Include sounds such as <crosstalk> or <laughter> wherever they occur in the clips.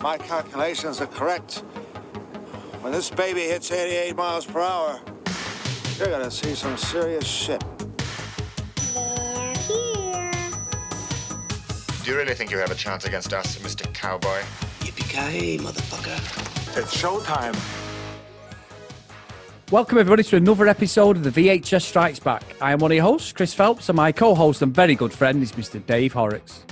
my calculations are correct, when this baby hits 88 miles per hour, you're gonna see some serious shit. They're here. Do you really think you have a chance against us, Mr. Cowboy? Yippee-ki-yay, motherfucker. It's showtime. Welcome, everybody, to another episode of the VHS Strikes Back. I am one of your hosts, Chris Phelps, and my co host and very good friend is Mr. Dave Horrocks.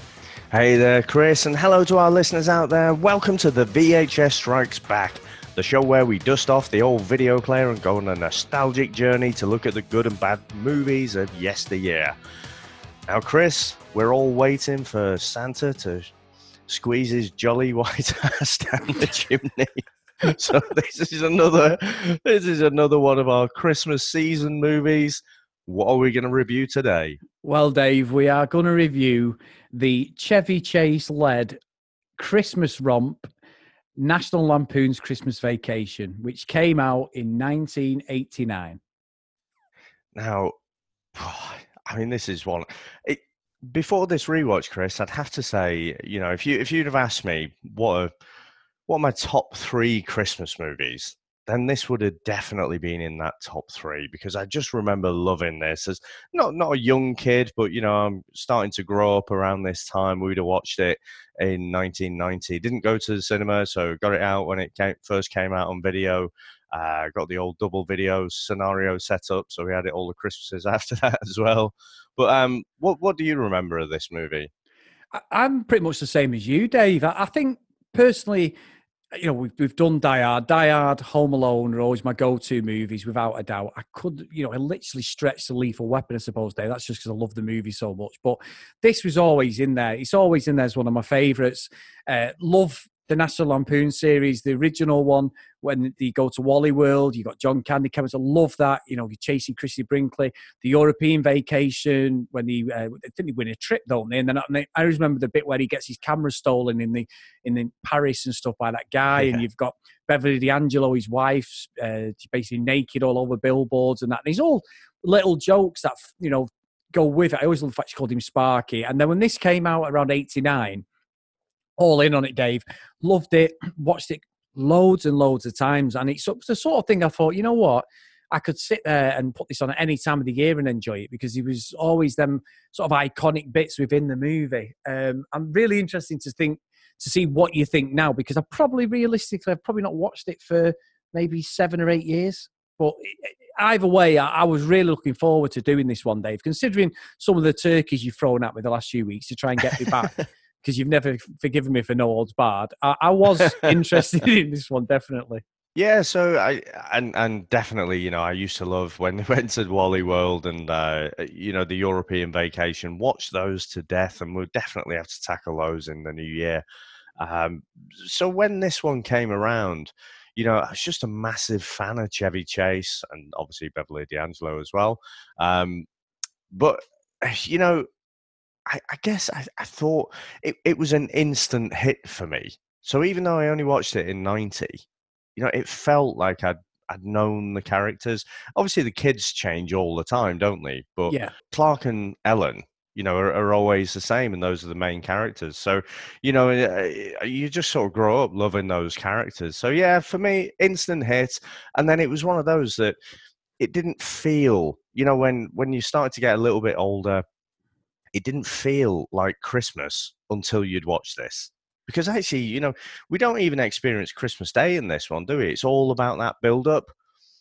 Hey there, Chris, and hello to our listeners out there. Welcome to the VHS Strikes Back, the show where we dust off the old video player and go on a nostalgic journey to look at the good and bad movies of yesteryear. Now, Chris, we're all waiting for Santa to squeeze his jolly white <laughs> ass down the chimney. <laughs> so this is another this is another one of our Christmas season movies. What are we going to review today? Well, Dave, we are going to review the Chevy Chase led Christmas romp, National Lampoon's Christmas Vacation, which came out in 1989. Now, <sighs> I mean, this is one. It, before this rewatch, Chris, I'd have to say, you know, if you if you'd have asked me what are, what are my top three Christmas movies, then this would have definitely been in that top three because I just remember loving this as not not a young kid, but you know, I'm starting to grow up around this time. We'd have watched it in 1990. Didn't go to the cinema, so got it out when it came, first came out on video. Uh, got the old double video scenario set up, so we had it all the Christmases <laughs> after that as well. But um, what what do you remember of this movie? I'm pretty much the same as you, Dave. I think personally, you know, we've, we've done Die Hard. Die Hard, Home Alone are always my go-to movies, without a doubt. I could, you know, I literally stretch the Lethal Weapon, I suppose, Dave. That's just because I love the movie so much. But this was always in there. It's always in there as one of my favourites. Uh, love the National Lampoon series, the original one, when they go to Wally World, you got John Candy Cameron. I love that. You know, you're chasing Chrissy Brinkley. The European vacation, when he, uh, I think they win a trip, don't they? And then I, I remember the bit where he gets his camera stolen in the in the Paris and stuff by that guy, and you've got Beverly D'Angelo, his wife, uh, basically naked all over billboards and that. And these all little jokes that you know go with it. I always love the fact she called him Sparky. And then when this came out around '89, all in on it, Dave. Loved it. Watched it loads and loads of times, and it's the sort of thing I thought, you know what, I could sit there and put this on at any time of the year and enjoy it because it was always them sort of iconic bits within the movie. Um, I'm really interested to think to see what you think now because I probably realistically I've probably not watched it for maybe seven or eight years. But either way, I, I was really looking forward to doing this one, Dave. Considering some of the turkeys you've thrown at me the last few weeks to try and get me back, <laughs> because you've never forgiven me for No Holds Barred. I, I was <laughs> interested in this one, definitely. Yeah, so I and and definitely, you know, I used to love <laughs> when we went to Wally World and uh, you know the European vacation. Watch those to death, and we'll definitely have to tackle those in the new year. Um, so when this one came around, you know, I was just a massive fan of Chevy Chase and obviously Beverly D'Angelo as well. Um, but <sighs> you know, I, I guess I, I thought it, it was an instant hit for me. So even though I only watched it in '90 you know, it felt like I'd I'd known the characters. Obviously, the kids change all the time, don't they? But Yeah. Clark and Ellen, you know, are, are always the same, and those are the main characters. So, you know, uh, you just sort of grow up loving those characters. So, yeah, for me, instant hit. And then it was one of those that it didn't feel, you know, when when you started to get a little bit older, it didn't feel like Christmas until you'd watched this because actually, you know, we don't even experience Christmas Day in this one, do we? It's all about that build up.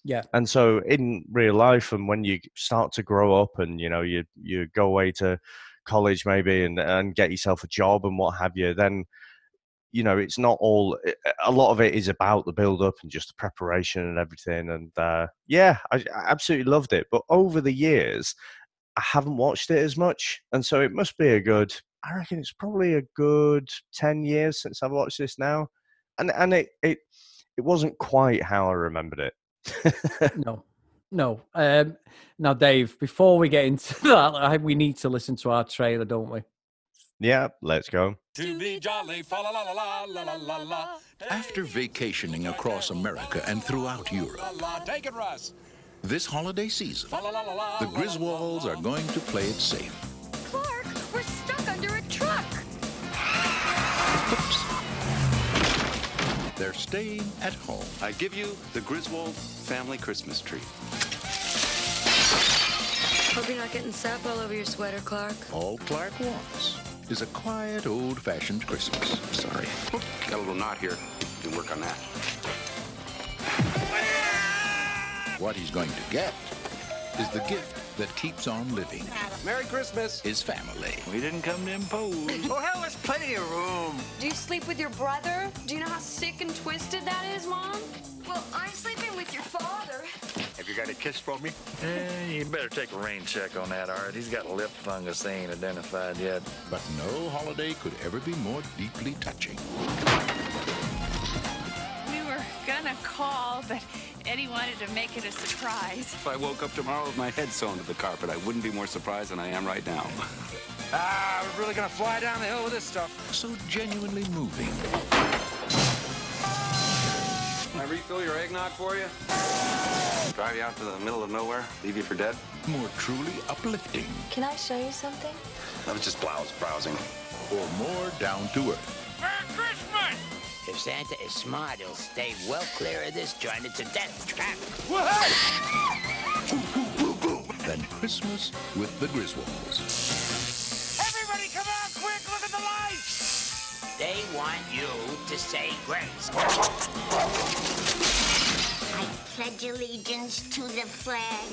Yeah. And so in real life and when you start to grow up and you know you you go away to college maybe and and get yourself a job and what have you, then you know it's not all a lot of it is about the build up and just the preparation and everything and uh yeah I, I absolutely loved it but over the years i haven't watched it as much and so it must be a good i reckon it's probably a good 10 years since i've watched this now and and it it it wasn't quite how i remembered it <laughs> No, no. Um, now, Dave, before we get into <laughs> that, I we need to listen to our trailer, don't we? yeah let's go To be jolly, la la la la la la la. After vacationing across America and throughout Europe. Take it, Russ. This holiday season, la la la la. the Griswolds are going to play it safe. Clark, we're stuck under a truck. Oops. they're staying at home. I give you the Griswold family Christmas tree. Hope you're not getting sap all over your sweater, Clark. All Clark wants is a quiet, old-fashioned Christmas. Sorry. Got a little knot here. You can work on that. What he's going to get is the gift that keeps on living. Merry Christmas. His family. We didn't come to impose. Oh, hell, there's plenty of room. Do you sleep with your brother? Do you know how sick and twisted that is, Mom? Well, I'm sleeping with your father. Have you got a kiss for me? Eh, you better take a rain check on that, Art. He's got a lip fungus they ain't identified yet. But no holiday could ever be more deeply touching. We were gonna call, but Eddie wanted to make it a surprise. If I woke up tomorrow with my head sewn to the carpet, I wouldn't be more surprised than I am right now. <laughs> Ah, we're really gonna fly down the hill with this stuff. So genuinely moving. Can I refill your eggnog for you? Drive you out to the middle of nowhere, leave you for dead? More truly uplifting. Can I show you something? I was just blouse browsing. Or more down to earth. Merry Christmas. If Santa is smart, he'll stay well clear of this joint. It's a death trap. then Christmas with the Griswolds. Everybody come out quick. Look at the lights. They want you to say grace. I pledge allegiance to the flag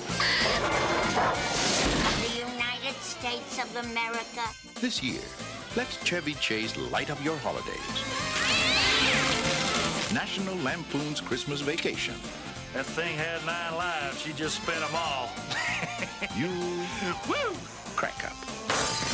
of the United States of America. This year, let Chevy Chase light up your holidays. National Lampoon's Christmas Vacation. That thing had nine lives. She just spent them all. <laughs> You woo crack up.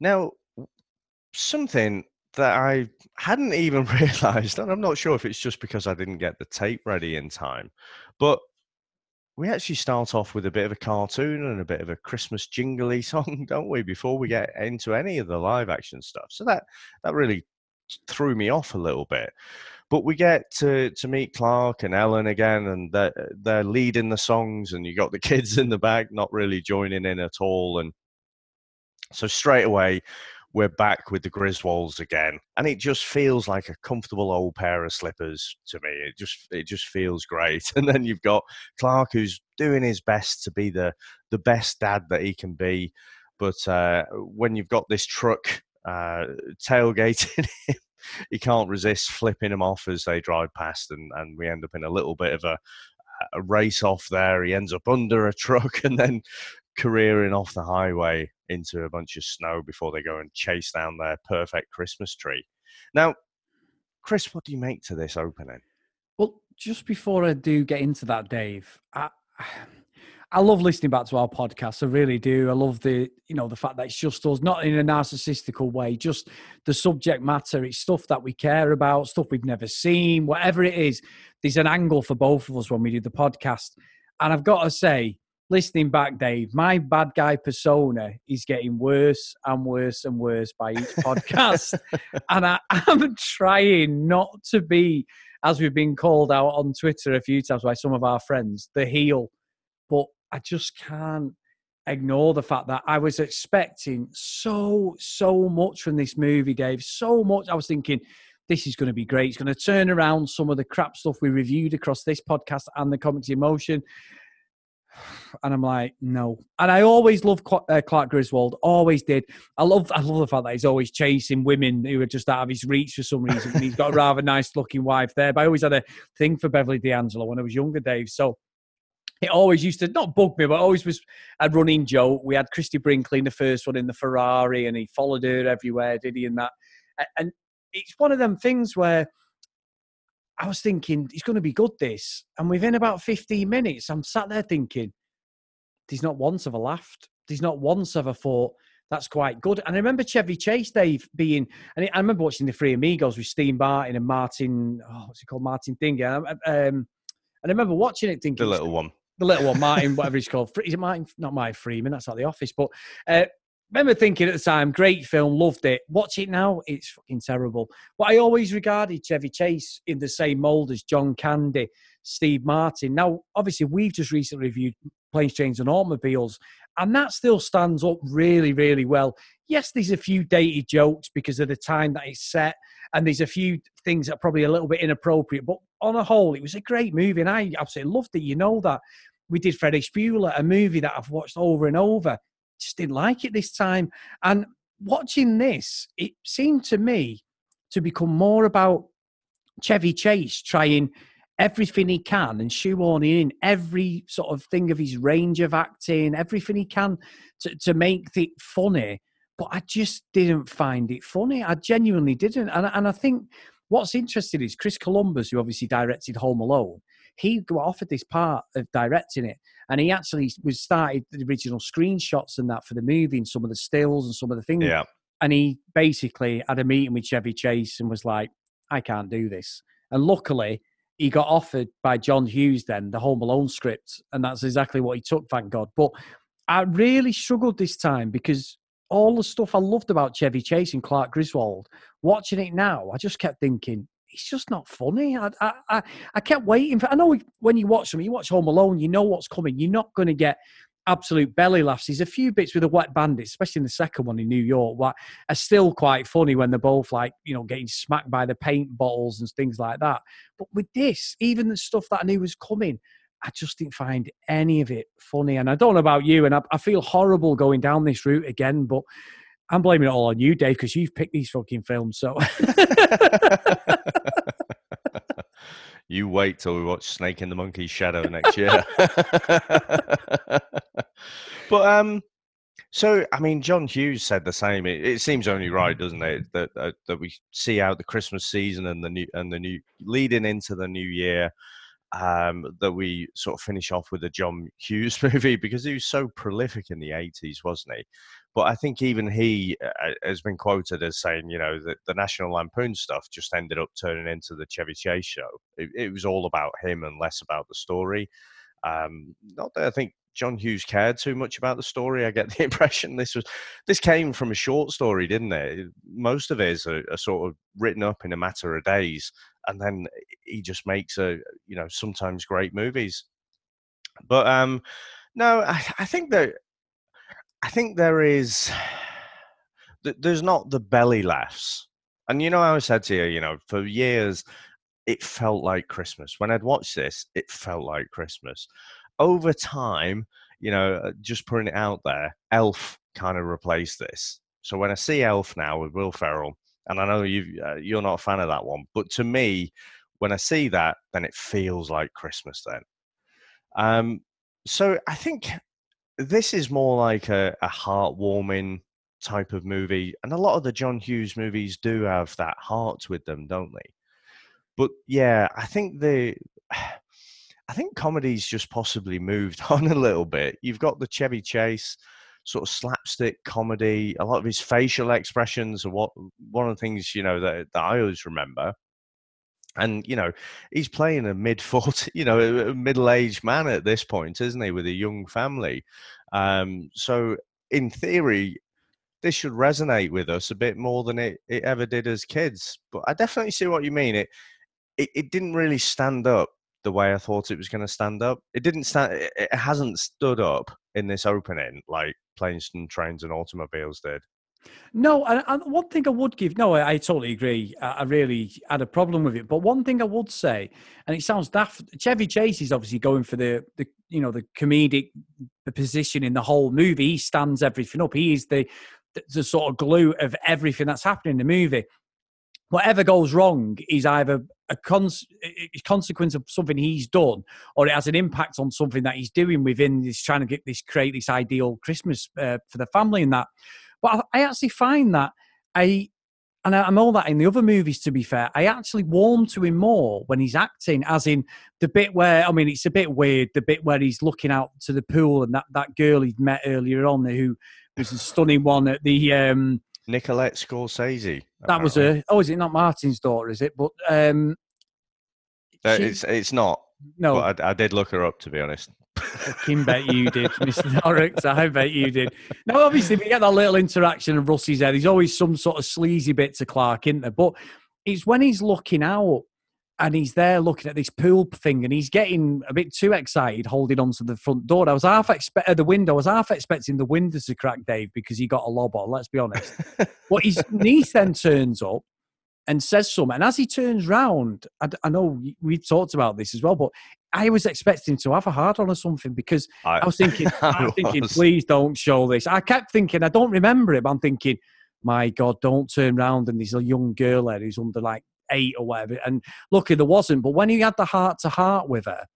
Now, something that I hadn't even <laughs> realized, and I'm not sure if it's just because I didn't get the tape ready in time, but we actually start off with a bit of a cartoon and a bit of a Christmas jingly <laughs> song, don't we, before we get into any of the live action stuff. So that that really threw me off a little bit. But we get to to meet Clark and Ellen again, and they're, they're leading the songs, and you got the <laughs> kids in the back not really joining in at all, and so straight away, we're back with the Griswolds again, and it just feels like a comfortable old pair of slippers to me. It just it just feels great. <laughs> And then you've got Clark who's doing his best to be the the best dad that he can be, but uh, when you've got this truck uh, tailgating <laughs> him. He can't resist flipping them off as they drive past, and, and we end up in a little bit of a, a race off there. He ends up under a truck <laughs> and then careering off the highway into a bunch of snow before they go and chase down their perfect Christmas tree. Now, Chris, what do you make to this opening? Well, just before I do get into that, Dave, I, <sighs> I love listening back to our podcast. I really do. I love the, you know, the fact that it's just us, not in a narcissistical way, just the subject matter. It's stuff that we care about, stuff we've never seen, whatever it is. There's an angle for both of us when we do the podcast. And I've got to say, listening back, Dave, my bad guy persona is getting worse and worse and worse by each <laughs> podcast. and I, I'm trying not to be, as we've been called out on Twitter a few times by some of our friends, the heel. But I just can't ignore the fact that I was expecting so, so much from this movie, Dave. So much. I was thinking, this is going to be great. It's going to turn around some of the crap stuff we reviewed across this podcast and the Comics in Motion. And I'm like, no. And I always loved Cl- uh, Clark Griswold. Always did. I love. I love the fact that he's always chasing women who are just out of his reach for some reason. and he's got a rather nice looking wife there. But I always had a thing for Beverly D'Angelo when I was younger, Dave. So it always used to not bug me, but always was a running joke. We had Christie Brinkley in the first one in the Ferrari, and he followed her everywhere, did he? And that, and it's one of them things where I was thinking it's going to be good. This, and within about fifteen minutes, I'm sat there thinking, "There's not once ever laughed. There's not once ever thought that's quite good. And I remember Chevy Chase, Dave, being, and I remember watching the Three Amigos with Steve Martin and Martin, oh, what's he called? Martin Dinger. Um, and I remember watching it thinking, The little one. the little one, Martin, whatever he's called. Is it Martin? Not Martin Freeman. That's not the office. But uh, remember thinking at the time, great film, loved it. Watch it now, it's fucking terrible. But I always regarded Chevy Chase in the same mold as John Candy, Steve Martin. Now, obviously, we've just recently reviewed Planes, Trains, and Automobiles, and that still stands up really, really well. Yes, there's a few dated jokes because of the time that it's set, and there's a few things that are probably a little bit inappropriate, but on a whole, it was a great movie, and I absolutely loved it. You know that. We did Ferris Bueller, a movie that I've watched over and over. Just didn't like it this time. And watching this, it seemed to me to become more about Chevy Chase trying everything he can and shoehorning in every sort of thing of his range of acting, everything he can to, to make it funny. But I just didn't find it funny. I genuinely didn't. And, and I think what's interesting is Chris Columbus, who obviously directed Home Alone, he got offered this part of directing it. And he actually was started the original screenshots and that for the movie and some of the stills and some of the things. Yeah. And he basically had a meeting with Chevy Chase and was like, I can't do this. And luckily, he got offered by John Hughes then the Home Alone script, and that's exactly what he took, thank God. But I really struggled this time because all the stuff I loved about Chevy Chase and Clark Griswold, watching it now, I just kept thinking, it's just not funny. I, I, I, kept waiting for. I know when you watch them, you watch Home Alone, you know what's coming. You're not going to get absolute belly laughs. There's a few bits with the Wet Bandits, especially in the second one in New York, what are still quite funny when they're both like, you know, getting smacked by the paint bottles and things like that. But with this, even the stuff that I knew was coming, I just didn't find any of it funny. And I don't know about you, and I, I feel horrible going down this route again, but I'm blaming it all on you, Dave, because you've picked these fucking films. So <laughs> You wait till we watch Snake in the Monkey's Shadow next year. <laughs> but um, so I mean, John Hughes said the same. It, it seems only right, doesn't it, that uh, that we see out the Christmas season and the new and the new leading into the new year. Um, that we sort of finish off with a John Hughes <laughs> movie because he was so prolific in the 80s, wasn't he? But I think even he uh, has been quoted as saying, you know, that the National Lampoon stuff just ended up turning into the Chevy Chase show. It, it was all about him and less about the story. Um, not that I think John Hughes cared too much about the story. I get <laughs> the impression this was this came from a short story, didn't it? Most of it is a, a sort of written up in a matter of days, and then he just makes a you know sometimes great movies. But um, no, I, I think that I think there is there's not the belly laughs. And you know, I said to you, you know, for years it felt like Christmas. When I'd watched this, it felt like Christmas. Over time, you know, uh, just putting it out there, Elf kind of replaced this. So when I see Elf now with Will Ferrell, and I know you uh, you're not a fan of that one, but to me, when I see that, then it feels like Christmas. Then, um, so I think this is more like a, a heartwarming type of movie, and a lot of the John Hughes movies do have that heart with them, don't they? But yeah, I think the <sighs> I think comedy's just possibly moved <laughs> on a little bit. You've got the Chevy Chase sort of slapstick comedy. A lot of his facial expressions are what one of the things you know that, that I always remember. And you know, he's playing a mid <laughs> forty, you know, a middle aged man at this point, isn't he, with a young family? Um, so in theory, this should resonate with us a bit more than it, it ever did as kids. But I definitely see what you mean. It it, it didn't really stand up the way I thought it was going to stand up. It didn't stand. It, it hasn't stood up in this opening like planes and trains and automobiles did. No, and, one thing I would give, no, I, I totally agree. I, I really had a problem with it. But one thing I would say, and it sounds daft, Chevy Chase is obviously going for the, the you know, the comedic position in the whole movie. He stands everything up. He is the, the, the sort of glue of everything that's happening in the movie. Whatever goes wrong is either a cons- a consequence of something he's done, or it has an impact on something that he's doing within He's trying to get this, create this ideal Christmas uh, for the family and that. But I, I actually find that I, and I, I'm all that in the other movies, to be fair, I actually warm to him more when he's acting, as in the bit where, I mean, it's a bit weird, the bit where he's looking out to the pool and that, that girl he'd met earlier on who was a stunning one at the. Um, Nicolette Scorsese. that was a. Oh, is it not Martin's daughter? Is it? But um, Uh, she- it's it's not. No. but I, I did look her up to be honest. Fucking bet you did, <laughs> Mr. Horrocks. I bet you did. Now, obviously, we get that little interaction of Rusty's there. There's always some sort of sleazy bit to Clark, isn't there? But it's when he's looking out and he's there looking at this pool thing and he's getting a bit too excited holding on to the front door. I was half expect uh, the window. I was half expecting the windows to crack, Dave, because he got a lob on. Let's be honest. <laughs> but his niece then turns up and says something. And as he turns round, I, d- I know we've talked about this as well, but I was expecting to have a hard on or something because I, I- was thinking, <laughs> I was thinking, please don't show this. I kept thinking, I don't remember it, but I'm thinking, my God, don't turn round and there's a young girl there who's under like eight or whatever. And luckily there wasn't. But when he had the heart to heart with her,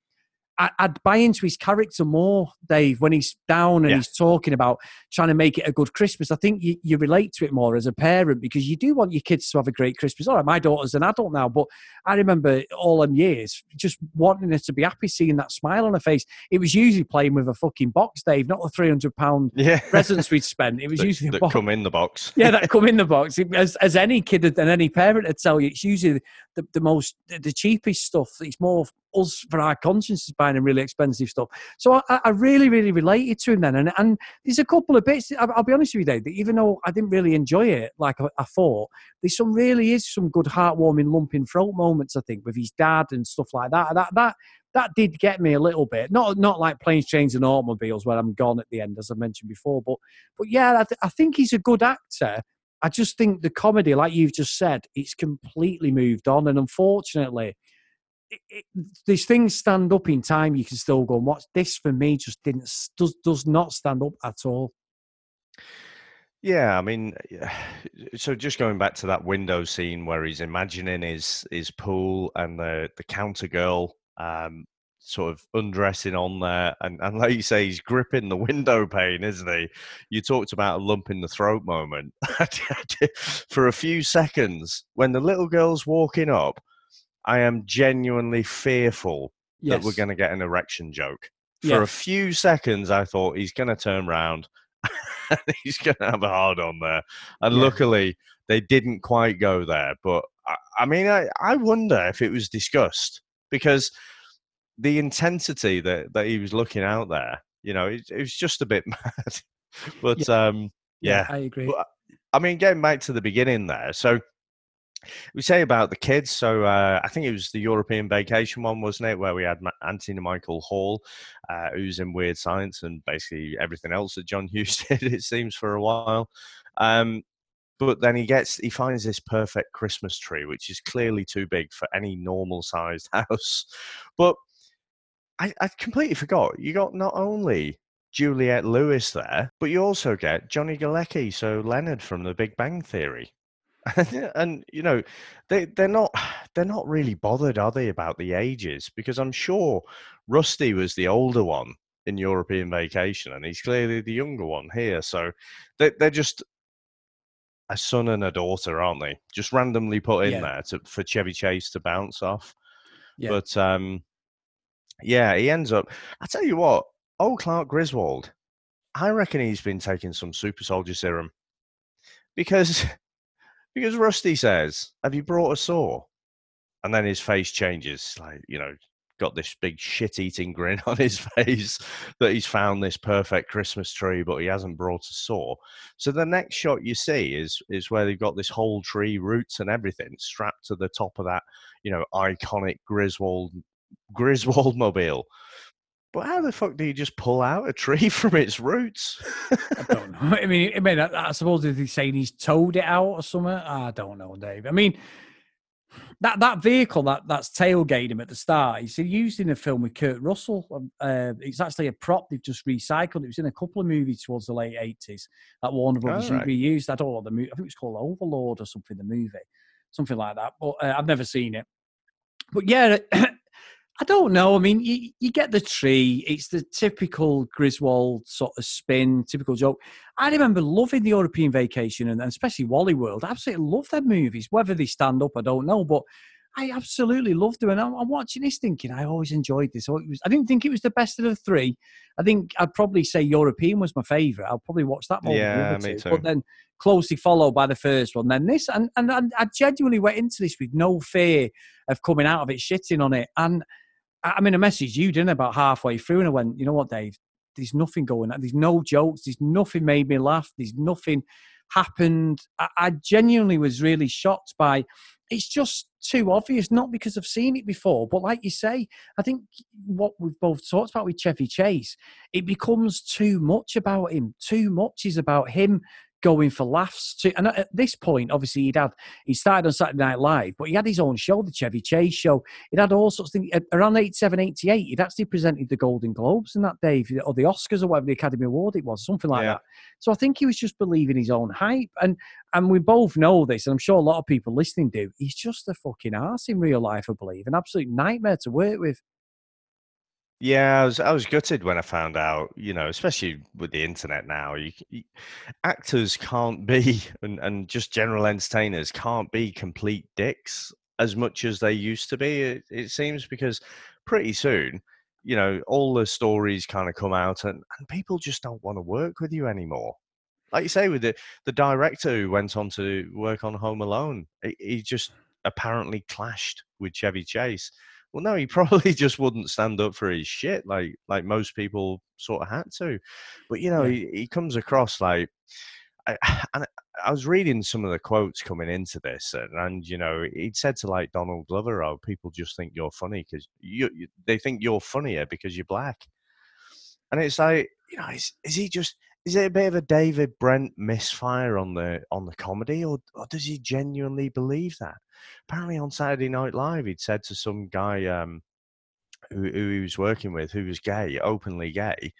I, I'd buy into his character more, Dave, when he's down and Yeah. he's talking about trying to make it a good Christmas. I think you, you relate to it more as a parent because you do want your kids to have a great Christmas. All right, my daughter's an adult now, but I remember all them years just wanting her to be happy, seeing that smile on her face. It was usually playing with a fucking box, Dave, not the three hundred pound Yeah. <laughs> presents we'd spent. It was that, usually that box. come in the box. <laughs> Yeah, that come in the box. <laughs> As, as any kid and any parent would tell you, it's usually the, the most, the cheapest stuff. It's more us for our consciences buying a really expensive stuff. So I, I really, really related to him then. And, and there's a couple of bits, I'll, I'll be honest with you, Dave, that even though I didn't really enjoy it like I, I thought, there's some really is some good heartwarming lumping throat moments, I think, with his dad and stuff like that. That, that, that did get me a little bit. Not not like planes, trains, and automobiles where I'm gone at the end, as I mentioned before. But but yeah, I, th- I think he's a good actor. I just think the comedy, like you've just said, it's completely moved on, and unfortunately, it, these things stand up in time. You can still go and watch. This for me just didn't does does not stand up at all. Yeah, I mean, <sighs> so just going back to that window scene where he's imagining his his pool and the the counter girl um, sort of undressing on there, and and <laughs> like you say, he's gripping the window pane, isn't he? You talked about a lump in the throat moment <laughs> for a few seconds when the little girl's walking up. I am genuinely fearful that we're going to get an erection joke. For Yeah. a few seconds, I thought he's going to turn round <laughs> and he's going to have a hard on there. And Yeah. luckily, they didn't quite go there. But I, I mean, I, I wonder if it was discussed because the intensity that, that he was looking out there, you know, it, it was just a bit <laughs> mad. but um, yeah, I agree. But, I mean, getting back to the beginning there. So we say about the kids. So uh, I think it was the European vacation one, wasn't it, where we had Anthony Michael Hall, uh, who's in Weird Science and basically everything else that John <laughs> Hughes did. It seems for a while. Um, but then he gets he finds this perfect Christmas tree, which is clearly too big for any normal sized <laughs> house. But I, I completely forgot. You got not only Juliette Lewis there, but you also get Johnny Galecki, so Leonard from The Big Bang Theory. <laughs> and you know they they're not <sighs> they're not really bothered are they about the ages because i'm sure rusty was the older one in european vacation and he's clearly the younger one here so they, they're just a son and a daughter aren't they just randomly put in Yeah. there to, for chevy chase to bounce off Yeah. but um yeah he ends up i tell you what old clark griswold i reckon he's been taking some super soldier serum because because Rusty says, "Have you brought a saw?" And then his face changes, like you know, got this big shit-eating grin <laughs> on his face that he's found this perfect Christmas tree, but he hasn't brought a saw. So the next shot you see is is where they've got this whole tree, roots and everything, strapped to the top of that, you know, iconic Griswold Griswold <laughs> mobile. But how the fuck do you just pull out a tree <laughs> from its roots? I don't know. I mean, I mean, I, I suppose if he's saying he's towed it out or something, I don't know, Dave. I mean, that that vehicle that that's tailgating him at the start, he's used in a film with Kurt Russell. Um, Uh, it's actually a prop they've just recycled. It was in a couple of movies towards the late eighties that Warner Brothers Alright. reused. I don't know the movie. I think it's called Overlord or something. The movie, something like that. But uh, I've never seen it. But yeah, I don't know. I mean, you, you get the tree. It's the typical Griswold sort of spin, typical joke. I remember loving the European Vacation and, and especially Wally World. I absolutely love their movies. Whether they stand up, I don't know. But I absolutely loved him, and I'm, I'm, watching this thinking I always enjoyed this. So it was, I didn't think it was the best of the three. I think I'd probably say European was my favourite. I'll probably watch that more. Yeah, me too. But then closely followed by the first one, then this, And, and and I genuinely went into this with no fear of coming out of it shitting on it. And I mean, a message you didn't about halfway through, and I went, you know what, Dave? There's nothing going on. There's no jokes. There's nothing made me laugh. There's nothing happened. I, I genuinely was really shocked by it's just too obvious, not because I've seen it before, but like you say, I think what we've both talked about with Chevy Chase, it becomes too much about him. Too much is about him going for laughs. To, and at this point, obviously, he'd had he started on Saturday Night Live, but he had his own show, the Chevy Chase Show. It had all sorts of things. Around 87, 88, he'd actually presented the Golden Globes in that day, or the Oscars, or whatever the Academy Award it was, something like yeah. that. So I think he was just believing his own hype. And and we both know this, and I'm sure a lot of people listening do. He's just a fucking ass in real life, I believe. An absolute nightmare to work with. Yeah, I was I was gutted when I found out. You know, especially with the internet now, you, you, actors can't be, <laughs> and, and just general entertainers can't be complete dicks as much as they used to be. It, it seems because pretty soon, you know, all the stories kind of come out, and, and people just don't want to work with you anymore. Like you say, with the the director who went on to work on Home Alone, he, he just apparently clashed with Chevy Chase well, no, he <laughs> probably just wouldn't stand up for his shit like like most people sort of had to. But you know, yeah. he, he comes across like, I, <sighs> and I was reading some of the quotes coming into this, and, and you know, he'd said to like Donald Glover, "Oh, people just think you're funny because you, you, they think you're funnier because you're black." And it's like, you know, is, is he just is it a bit of a David Brent misfire on the on the comedy, or, or does he genuinely believe that? Apparently, on Saturday Night Live, he'd said to some guy um, who, who he was working with, who was gay, openly gay,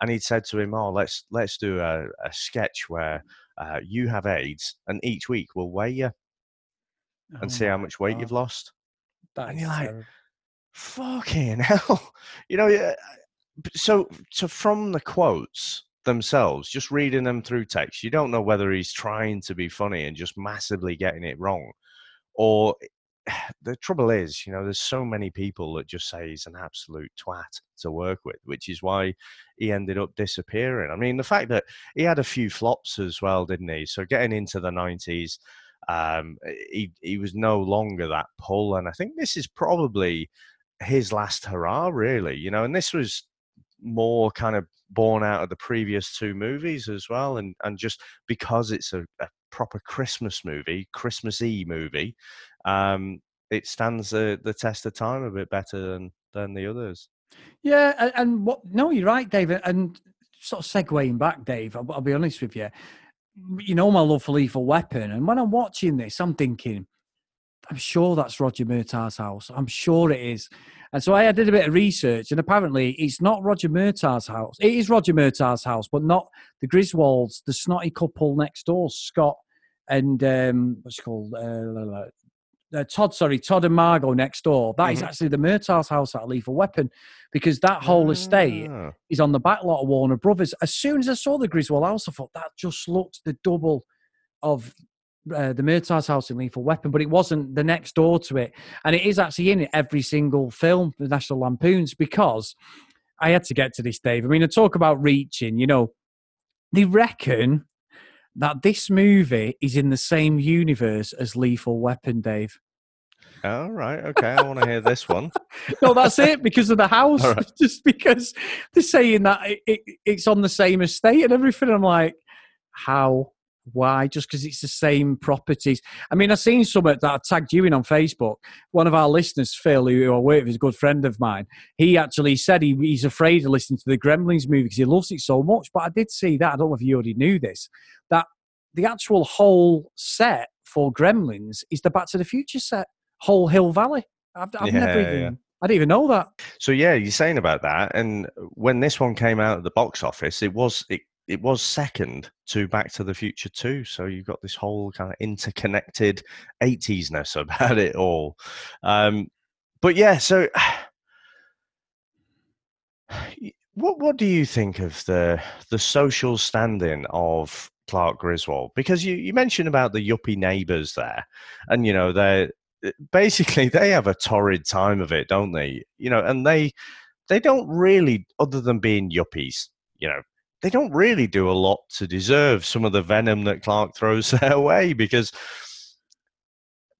and he'd said to him, "Oh, let's let's do a, a sketch where uh, you have AIDS, and each week we'll weigh you and oh see how much weight God. you've lost." That and you're like, "Fucking <laughs> hell!" You know, so so from the quotes themselves, just reading them through text, you don't know whether he's trying to be funny and just massively getting it wrong. Or <sighs> the trouble is, you know, there's so many people that just say he's an absolute twat to work with, which is why he ended up disappearing. I mean, the fact that he had a few flops as well, didn't he? So getting into the 90s, um, he, he was no longer that pull. And I think this is probably his last hurrah, really, you know, and this was more kind of born out of the previous two movies as well, and and just because it's a, a proper Christmas movie, Christmassy movie, um, it stands the the test of time a bit better than than the others. Yeah, and, and what? No, you're right, David. And sort of segueing back, Dave. I'll, I'll be honest with you. You know my love for Lethal Weapon, and when I'm watching this, I'm thinking, I'm sure that's Roger Murtaugh's house. I'm sure it is. And so I did a bit of research, and apparently it's not Roger Murtaugh's house. It is Roger Murtaugh's house, but not the Griswolds, the snotty couple next door, Scott and um, what's called uh, uh, Todd. Sorry, Todd and Margot next door. That mm-hmm. is actually the Murtaugh's house at Lethal Weapon, because that whole estate ah. is on the back lot of Warner Brothers. As soon as I saw the Griswold house, I thought that just looks the double of uh, the Murtaugh's house in Lethal Weapon, but it wasn't the next door to it. And it is actually in every single film, the National Lampoons, because I had to get to this, Dave. I mean, I talk about reaching, you know, they reckon that this movie is in the same universe as Lethal Weapon, Dave. All right, okay, I want to hear this one. <laughs> no, that's it because of the house. Right. <laughs> Just because they're saying that it, it, it's on the same estate and everything. I'm like, how? Why? Just because it's the same properties. I mean, I've seen some that I tagged you in on Facebook. One of our listeners, Phil, who I work with, is a good friend of mine. He actually said he, he's afraid to listen to the Gremlins movie because he loves it so much. But I did see that. I don't know if you already knew this. That the actual whole set for Gremlins is the Back to the Future set, whole Hill Valley. I've, I've yeah, never even. Yeah. I didn't even know that. So yeah, you're saying about that, and when this one came out at the box office, it was it it was second to Back to the Future 2. So you've got this whole kind of interconnected 80s-ness about <laughs> it all. Um, but yeah, so <sighs> what what do you think of the the social standing of Clark Griswold? Because you, you mentioned about the yuppie neighbours there, and you know they're basically they have a torrid time of it, don't they? You know, and they they don't really, other than being yuppies, you know, they don't really do a lot to deserve some of the venom that Clark throws <laughs> their way because.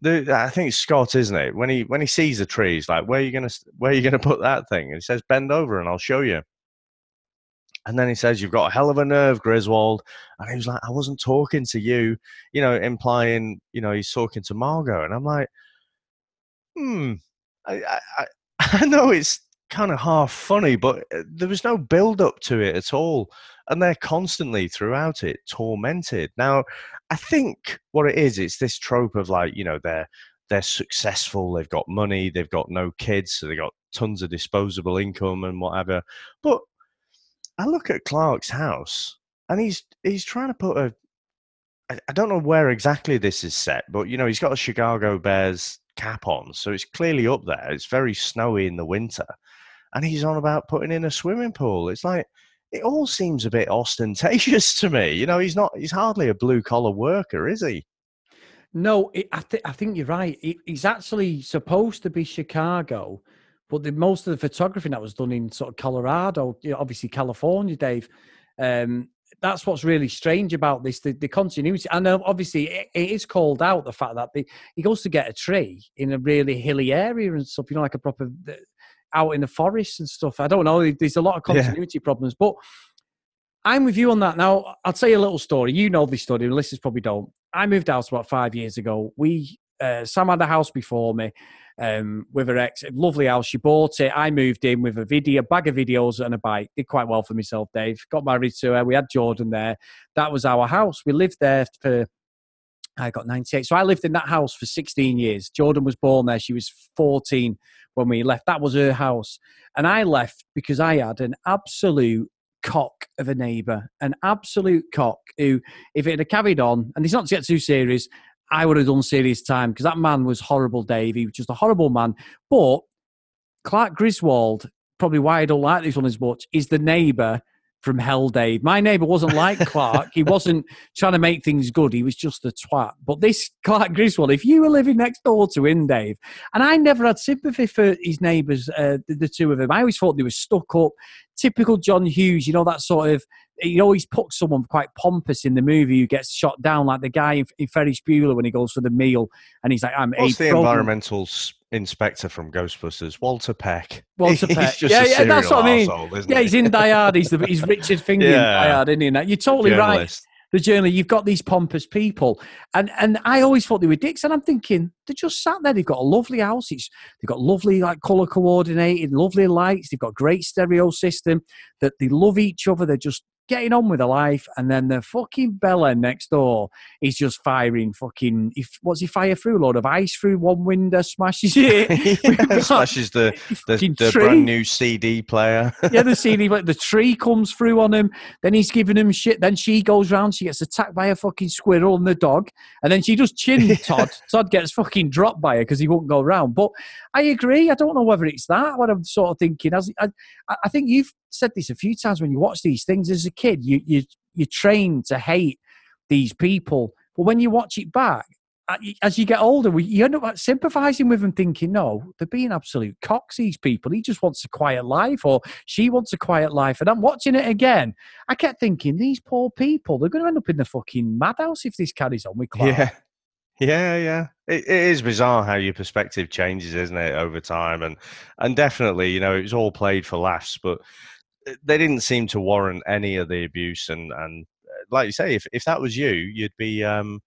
The, I think it's Scott, isn't it? When he when he sees a tree, he's like, "Where are you gonna where are you gonna <laughs> put that thing?" And he says, "Bend over and I'll show you." And then he says, You've got a hell of a nerve, Griswold. And he was like, I wasn't talking to you, you know, implying, you know, he's talking to Margot. And I'm like, Hmm, I, I, I <laughs> know it's kind of half funny, but uh, there was no build up to it at all. And they're constantly throughout it tormented. Now, I think what it is, it's this trope of like, you know, they're they're successful, they've got money, they've got no kids, so they've got tons of disposable income and whatever. But I look at Clark's house, and he's he's trying to put a I don't know where exactly this is set, but you know he's got a Chicago Bears cap on, so it's clearly up there. It's very snowy in the winter, and he's on about putting in a swimming pool. It's like it all seems a bit ostentatious to me. You know, he's not. He's hardly a blue collar worker, is he? No, it, I, th- I think you're right. It, he's actually supposed to be Chicago, but the, most of the photography that was done in sort of Colorado, you know, obviously California, Dave. Um, that's what's really strange about this the, the continuity. And obviously, it, it is called out the fact that the, he goes to get a tree in a really hilly area and stuff, you know, like a proper out in the forest and stuff. I don't know. There's a lot of continuity yeah. problems, but I'm with you on that. Now, I'll tell you a little story. You know this story, the listeners probably don't. I moved out about five years ago. We, uh, Sam had a house before me um, with her ex. Lovely house. She bought it. I moved in with a video, bag of videos and a bike. Did quite well for myself, Dave. Got married to her. We had Jordan there. That was our house. We lived there for I got 98. So I lived in that house for 16 years. Jordan was born there. She was 14 when we left. That was her house. And I left because I had an absolute cock of a neighbour, an absolute cock who, if it had carried on, and it's not to get too serious, I would have done serious time because that man was horrible, Dave. He was just a horrible man. But Clark Griswold, probably why I don't like this one as much, is the neighbour from Hell Dave. My neighbour wasn't like Clark. he wasn't trying to make things good. He was just a twat. But this Clark Griswold, if you were living next door to him, Dave, and I never had sympathy for his neighbours, uh, the, the, two of them. I always thought they were stuck up. Typical John Hughes, you know, that sort of he always puts someone quite pompous in the movie who gets shot down, like the guy in, in Ferris Bueller when he goes for the meal, and he's like, "I'm." What's the environmental inspector from Ghostbusters? Walter Peck. Walter <laughs> Peck. yeah, yeah, that's what I mean. Yeah, he's in Die Hard. He's, the, he's Richard <laughs> Finger yeah. in Die Hard, isn't he? You're totally Journalist. right. The journey, you've got these pompous people, and and I always thought they were dicks, and I'm thinking they're just sat there. They've got a lovely house. It's, they've got lovely like color coordinated, lovely lights. They've got great stereo system. That they love each other. They're just getting on with her life, and then the fucking Bella next door is just firing fucking. If what's he fire through? A load of ice through one window, smashes it, <laughs> yeah, <laughs> smashes the <laughs> the, the brand new CD player. yeah, the CD, but the tree comes through on him. Then he's giving him shit. Then she goes round. She gets attacked by a fucking squirrel and the dog, and then she just chin Todd. Todd gets fucking dropped by her because he won't go round. But I agree. I don't know whether it's that. What I'm sort of thinking. As I, I think you've said this a few times when you watch these things as a kid. You you you're trained to hate these people, but when you watch it back, as you get older, you end up sympathizing with them, thinking, no, they're being absolute cocks, these people. He just wants a quiet life, or she wants a quiet life. And I'm watching it again. I kept thinking, these poor people, they're going to end up in the fucking madhouse if this carries on with Clark. Yeah. Yeah, yeah. It, it is bizarre how your perspective changes, isn't it, over time? And and definitely, you know, it was all played for laughs, but they didn't seem to warrant any of the abuse. And and uh, like you say, if if that was you, you'd be um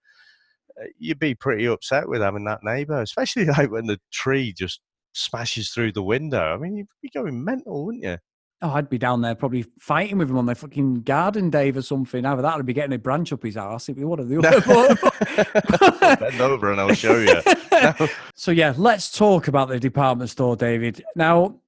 uh, you'd be pretty upset with having that neighbour, especially <laughs> like when the tree just smashes through the window. I mean, you'd be going mental, wouldn't you? Oh, I'd be down there probably fighting with him on the fucking garden, Dave, or something. Either that, I'd be getting a branch up his ass. It'd be one of the <laughs> other. Bend over and I'll show you. <laughs> so yeah, let's talk about the department store, David. Now,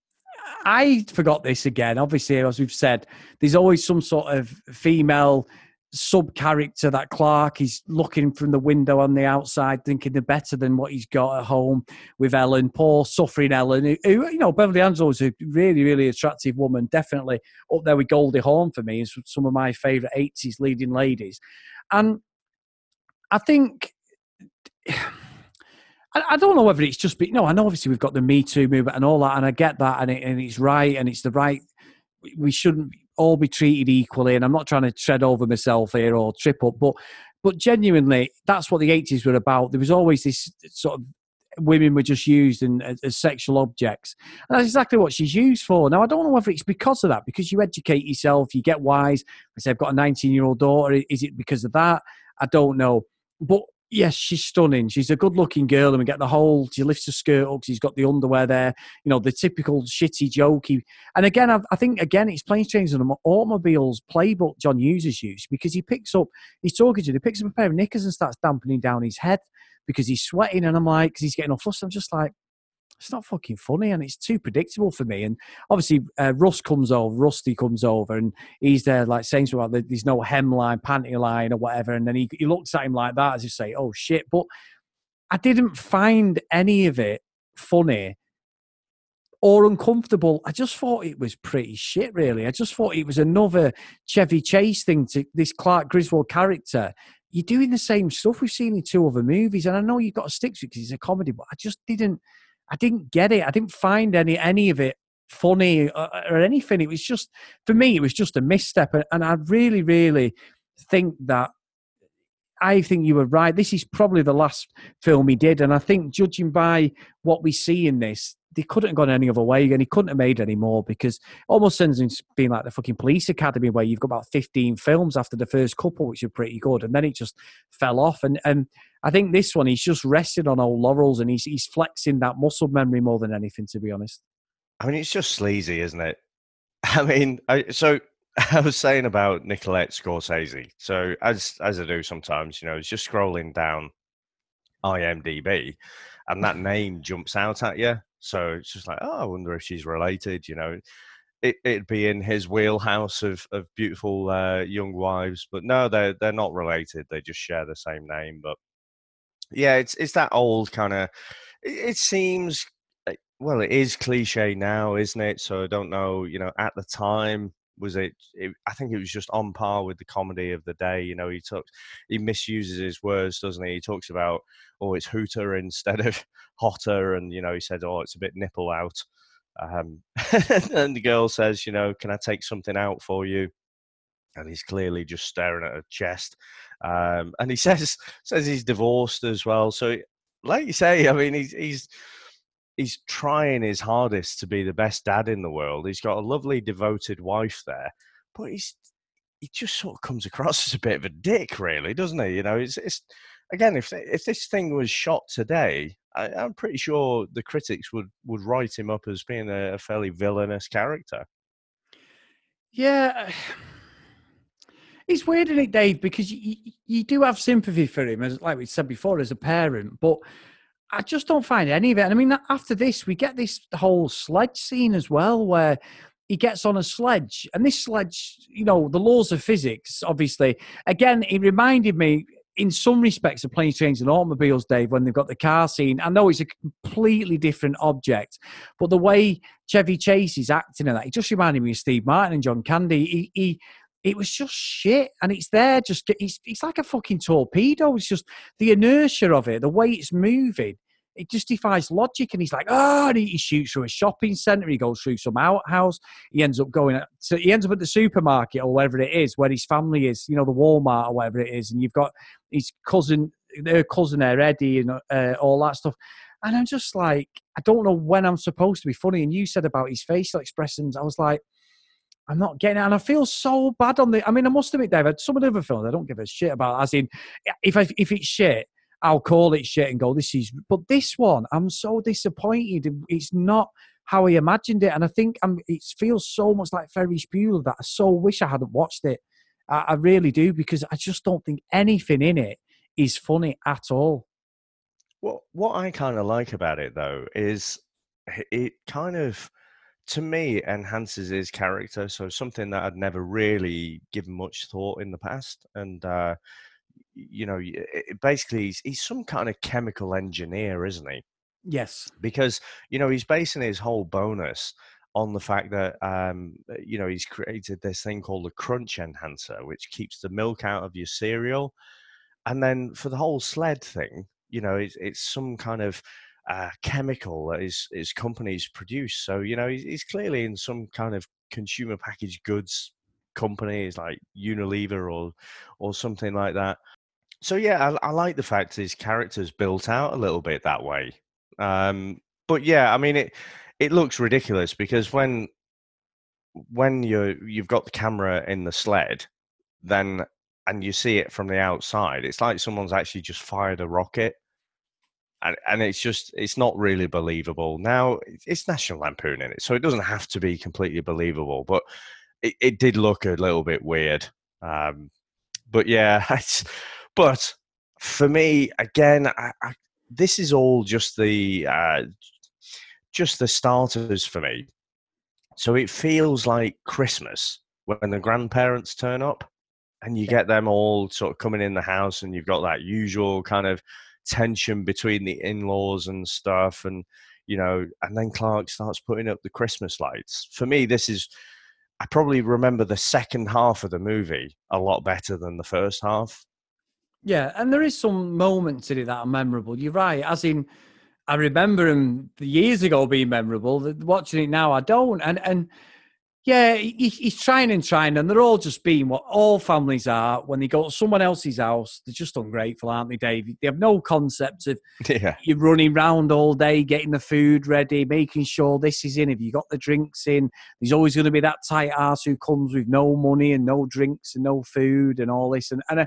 I forgot this again. Obviously, as we've said, there's always some sort of female sub character that Clark is looking from the window on the outside, thinking they're better than what he's got at home with Ellen, poor suffering Ellen, who, who you know, Beverly Angelo is a really, really attractive woman, definitely up there with Goldie Hawn for me, is some of my favourite 80s leading ladies. And I think. I, I don't know whether it's just, be, no, I know obviously we've got the Me Too movement and all that, and I get that, and, it, and it's right, and it's the right. We shouldn't all be treated equally, and I'm not trying to tread over myself here or trip up, but but genuinely, that's what the 80s were about. There was always this sort of women were just used in, as, as, sexual objects. And that's exactly what she's used for. Now, I don't know whether it's because of that, because you educate yourself, you get wise. I say, I've got a 19 year old daughter. Is it because of that? I don't know. But yes, she's stunning. She's a good looking girl, and we get the whole. She lifts her skirt up. She's got the underwear there. You know, the typical shitty jokey. And again, I, I think again, it's planes, trains, and automobiles playbook John uses use because he picks up. He's talking to. He picks up a pair of knickers and starts dampening down his head because he's sweating, and I'm like, because he's getting all flustered. I'm just like, it's not fucking funny and it's too predictable for me. And obviously, uh, Russ comes over, Rusty comes over, and he's there like saying something about there's no hemline, panty line, or whatever. And then he, he looks at him like that as you say, oh shit. But I didn't find any of it funny or uncomfortable. I just thought it was pretty shit, really. I just thought it was another Chevy Chase thing to this Clark Griswold character. You're doing the same stuff we've seen in two other movies, and I know you've got to stick to it because it's a comedy, but I just didn't. I didn't get it. I didn't find any any of it funny or, or anything. It was just for me, it was just a misstep, and, and I really, really think that I think you were right. This is probably the last film he did, and I think judging by what we see in this, they couldn't have gone any other way, and he couldn't have made any more because almost sends him being like the fucking police academy where you've got about fifteen films after the first couple, which are pretty good, and then it just fell off. And and I think this one he's just rested on old laurels, and he's he's flexing that muscle memory more than anything, to be honest. I mean, it's just sleazy, isn't it? <laughs> I mean, I, so <laughs> I was saying about Nicolette Scorsese. So as as I do sometimes, you know, it's just scrolling down IMDb, and that <laughs> name jumps out at you. So it's just like, oh, I wonder if she's related. You know, it, would be in his wheelhouse of of beautiful uh, young wives, but no, they're they're not related. They just share the same name. But yeah, it's it's that old kind of. It, it seems eh, well, it is cliche now, isn't it? So I don't know. You know, at the time was it, it, I think it was just on par with the comedy of the day. You know, he talks, he misuses his words, doesn't he? He talks about, oh, it's hooter instead of <laughs> hotter, and you know, he said, oh, it's a bit nipple out. Um, <laughs> and the girl says, you know, can I take something out for you? And he's clearly just staring at her chest. Um, and he <laughs> says says he's divorced as well. So, like you say, I mean, he's he's he's trying his hardest to be the best dad in the world. He's got a lovely, devoted wife there, but he's he just sort of comes across <laughs> as a bit of a dick, really, doesn't he? You know, it's, it's again, if if this thing was shot today, I, am pretty sure the critics would would write him up as being a, a fairly villainous character. Yeah. <sighs> It's weird, isn't it, Dave? Because you, you do have sympathy for him, as like we said before, as a parent, but I just don't find any of it. I mean, after this, we get this whole sledge scene as well, where he gets on a sledge, and this sledge, you know, the laws of physics, obviously. Again, it reminded me, in some respects, of planes, trains, and automobiles, Dave, when they've got the car scene. I know it's a completely different object, but the way Chevy Chase is acting in that, it just reminded me of Steve Martin and John Candy. He, he it was just shit. And it's there, just it's, it's like a fucking torpedo. It's just the inertia of it, the way it's moving. It just defies logic. And he's like, oh, he, he shoots through a shopping centre. He goes through some outhouse. He ends up going, so he ends up at the supermarket or wherever it is, where his family is, you know, the Walmart or whatever it is. And you've got his cousin, her cousin there, Eddie, and uh, all that stuff. And I'm just like, I don't know when I'm supposed to be funny. And you said about his facial expressions, I was like, I'm not getting it. And I feel so bad on the. I mean, I must admit, David, some of the other films I don't give a shit about. As in, if I, if it's shit, I'll call it shit and go, this is. But this one, I'm so disappointed. It's not how I imagined it. And I think I'm, it feels so much like Ferris Bueller that I so wish I hadn't watched it. I, I really do because I just don't think anything in it is funny at all. What what I kind of like about it though is it kind of to me enhances his character. So something that I'd never really given much thought in the past, and uh, you know, basically he's, he's some kind of chemical engineer, isn't he? Yes, because you know he's basing his whole bonus on the fact that um, uh, you know he's created this thing called the crunch enhancer, which keeps the milk out of your cereal. And then for the whole sled thing, you know, it's, it's some kind of chemical that his, his companies produce. So, you know, he's, he's clearly in some kind of consumer packaged goods companies like Unilever or or something like that. So yeah, I, I like the fact his character's built out a little bit that way. Um, but yeah, I mean it it looks ridiculous because when when you you've got the camera in the sled, then and you see it from the outside, it's like someone's actually just fired a rocket. And, and it's just it's not really believable. Now it's national lampoon in it so it doesn't have to be completely believable but it, it did look a little bit weird. Um, but yeah <laughs> but for me again I, I, this is all just the uh, just the starters for me. So it feels like christmas when the grandparents turn up and you get them all sort of coming in the house and you've got that usual kind of tension between the in-laws and stuff and you know and then clark starts putting up the christmas lights. For me this is i probably remember the second half of the movie a lot better than the first half. Yeah and there is some moments in it that are memorable. You're right as in i remember them years ago being memorable watching it now i don't. And and yeah, he, he's trying and trying, and they're all just being what all families are when they go to someone else's house. They're just ungrateful, aren't they, Dave? They have no concept of <laughs> yeah. you're running around all day, getting the food ready, making sure this is in. If you got the drinks in, there's always going to be that tight ass who comes with no money and no drinks and no food and all this. And, and uh,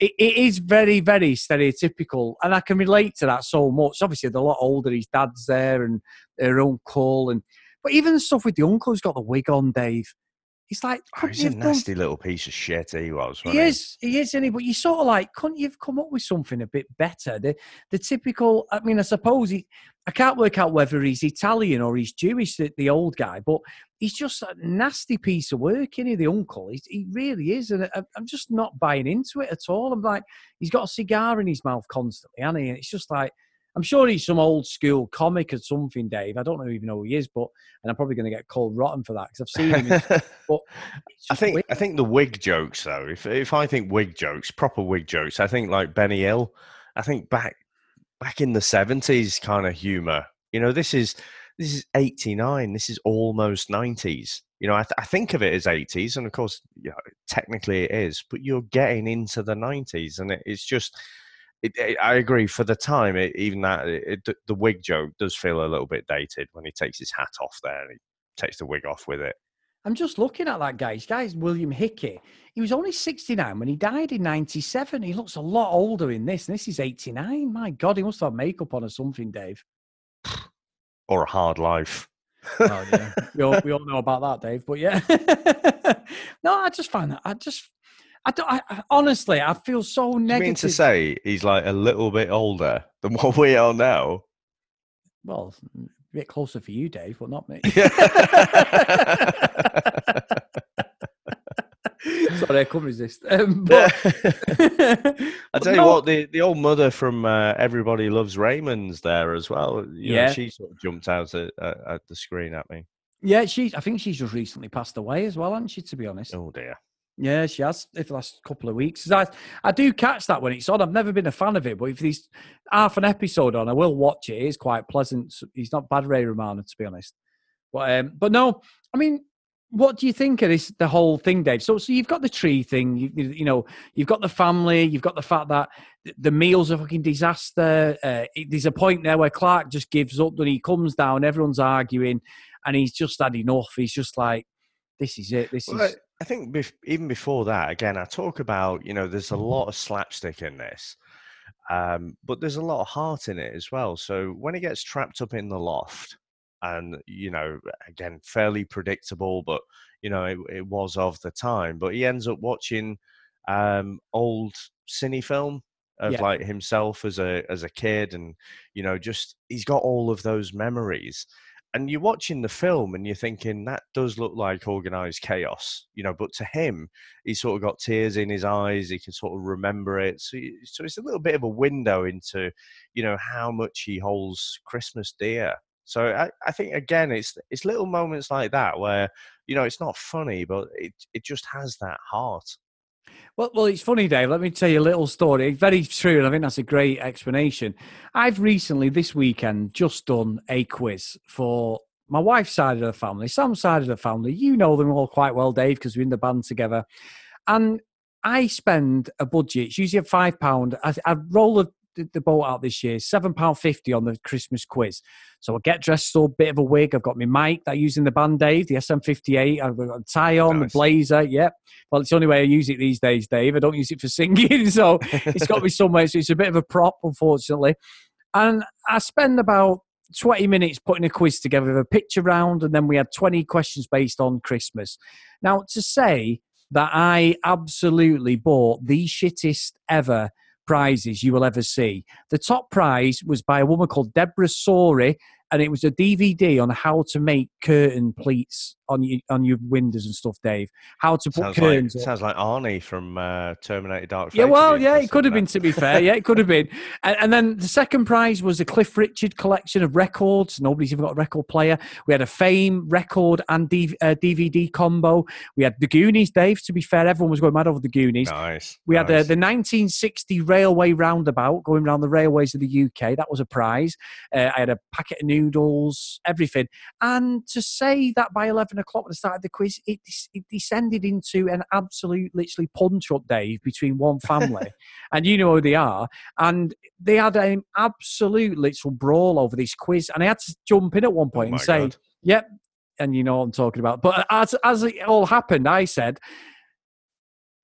it, it is very, very stereotypical, and I can relate to that so much. Obviously, they're a lot older. His dad's there, and their uncle, and but even the stuff with the uncle who's got the wig on, Dave. He's like, oh, he's a nasty done... little piece of shit. He was. He is. He? he is, is But you sort of like, couldn't you have come up with something a bit better? The the typical. I mean, I suppose he. I can't work out whether he's Italian or he's Jewish, the, the old guy, but he's just a nasty piece of work, isn't he? The uncle, he's, he really is, and I, I'm just not buying into it at all. I'm like, he's got a cigar in his mouth constantly, and he? it's just like I'm sure he's some old school comic or something, Dave. I don't know even know who he is, but and I'm probably going to get called rotten for that because I've seen him. In, <laughs> but I think weird. I think the wig jokes though. If if I think wig jokes, proper wig jokes, I think like Benny Hill. I think back back in the seventies kind of humor. You know, this is this is eighty nine. This is almost nineties. You know, I, th- I think of it as eighties, and of course, you know, technically it is. But you're getting into the nineties, and it, it's just it, it, I agree. For the time, it, even that the wig joke does feel a little bit dated when he takes his hat off there and he takes the wig off with it. I'm just looking at that guy. This guy's William Hickey. He was only 69 when he died in 97. He looks a lot older in this. And this is 89. My God, he must have makeup on or something, Dave. <sighs> Or a hard life. oh, yeah. we, all, we all <laughs> know about that, Dave. But yeah. <laughs> no, I just find that. I just I, don't, I, honestly, I feel so negative. You mean to say he's like a little bit older than <laughs> what we are now? Well, a bit closer for you, Dave, but not me. <laughs> <laughs> Sorry, I couldn't resist. Um, but, I tell you no. what, the, the old mother from uh, Everybody Loves Raymond's there as well. You yeah, know, she sort of jumped out at, at the screen at me. Yeah, she. I think she's just recently passed away as well, hasn't she? To be honest. Oh dear. Yeah, she has for the last couple of weeks. I, I do catch that when it's on. I've never been a fan of it, but if there's half an episode on, I will watch it. It is quite pleasant. He's not bad, Ray Romano, to be honest. But um, but no, I mean, what do you think of this the whole thing, Dave? So so you've got the tree thing. You, you know, you've got the family. You've got the fact that the meals are fucking disaster. Uh, there's a point there where Clark just gives up. When he comes down, everyone's arguing, and he's just had enough. He's just like, this is it. This well, is. I think bef- even before that, again, I talk about you know there's a lot of slapstick in this, um, but there's a lot of heart in it as well. So when he gets trapped up in the loft, and you know, again, fairly predictable, but you know, it, it was of the time. But he ends up watching um, old cine film of yeah. like himself as a as a kid, and you know, just he's got all of those memories and you're watching the film and you're thinking that does look like organized chaos you know but to him he sort of got tears in his eyes he can sort of remember it so, so it's a little bit of a window into you know how much he holds christmas dear. So I, I think again it's it's little moments like that where you know it's not funny but it it just has that heart Well, well, it's funny, Dave. Let me tell you a little story. Very true, and I think that's a great explanation. I've recently, this weekend, just done a quiz for my wife's side of the family, Sam's side of the family. You know them all quite well, Dave, because we're in the band together. And I spend a budget. It's usually a five pound. I, I roll the, the boat out this year, seven pound fifty on the Christmas quiz. So I get dressed up, bit of a wig. I've got my mic that I use in the band, Dave, the SM58. I've got a tie on, Nice. the blazer. Yep. Well, it's the only way I use it these days, Dave. I don't use it for singing, <laughs> so it's got to be somewhere. So it's a bit of a prop, unfortunately. And I spend about 20 minutes putting a quiz together with a picture round, and then we had 20 questions based on Christmas. Now, to say that I absolutely bought the shittest ever prizes you will ever see. The top prize was by a woman called Deborah Sori, and it was a DVD on how to make curtain pleats on your on your windows and stuff, Dave. How to put Sounds like, sounds like Arnie from uh, Terminator Dark Fate. Yeah, well, yeah, it could have been. To be fair, yeah, it could have <laughs> been. And, and then the second prize was a Cliff Richard collection of records. Nobody's even got a record player. We had a Fame record and D, uh, DVD combo. We had the Goonies, Dave. To be fair, everyone was going mad over the Goonies. Nice. We had uh, the 1960 railway roundabout going around the railways of the UK. That was a prize. Uh, I had a packet of noodles, everything. And to say that by 11 o'clock at the start of the quiz, it, it descended into an absolute, literally punch up, Dave, between one family. <laughs> and you know who they are. And they had an absolute literal brawl over this quiz. And I had to jump in at one point Oh and say, God. yep. And you know what I'm talking about. But as, as it all happened, I said,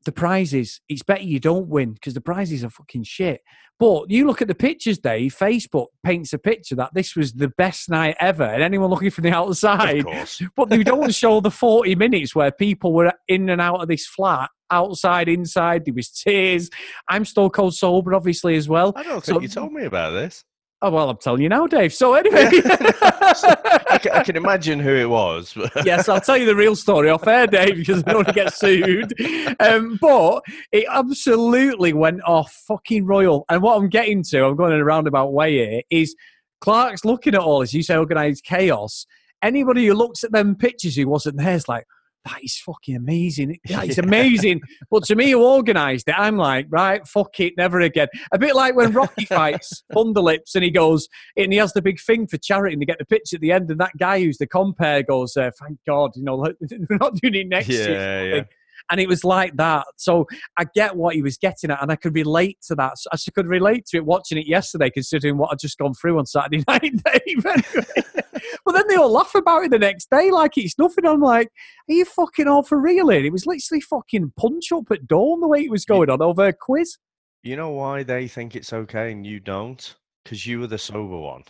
the prizes, it's better you don't win because the prizes are fucking shit. But you look at the pictures, Dave, Facebook paints a picture that this was the best night ever. And anyone looking from the outside, <laughs> but they don't show the 40 minutes where people were in and out of this flat, outside, inside. There was tears. I'm still cold sober, obviously, as well. I don't So- think you told me about this. Oh, well, I'm telling you now, Dave. So, anyway. <laughs> I can, I can imagine who it was. <laughs> yes, I'll tell you the real story off air, Dave, because I don't want to get sued. Um, but it absolutely went off fucking royal. And what I'm getting to, I'm going in a roundabout way here, is Clark's looking at all this. You say organised chaos. Anybody who looks at them pictures who wasn't there is like, that is fucking amazing. That is <laughs> amazing. but to me, who organised it, I'm like, right, fuck it, never again. A bit like when Rocky <laughs> fights Thunderlips and he goes, and he has the big thing for charity and they get the pitch at the end, and that guy who's the compare goes, uh, thank God, you know, <laughs> we're not doing it next year. Yeah, of yeah. And it was like that. So I get what he was getting at, and I could relate to that. So I could relate to it watching it yesterday, considering what I'd just gone through on Saturday <laughs> night, Dave. <laughs> But then they all laugh about it the next day like it's nothing. I'm like, are you fucking all for real? here? It was literally fucking punch up at dawn the way it was going on over a quiz. You know why they think it's okay and you don't? Because you were the sober one.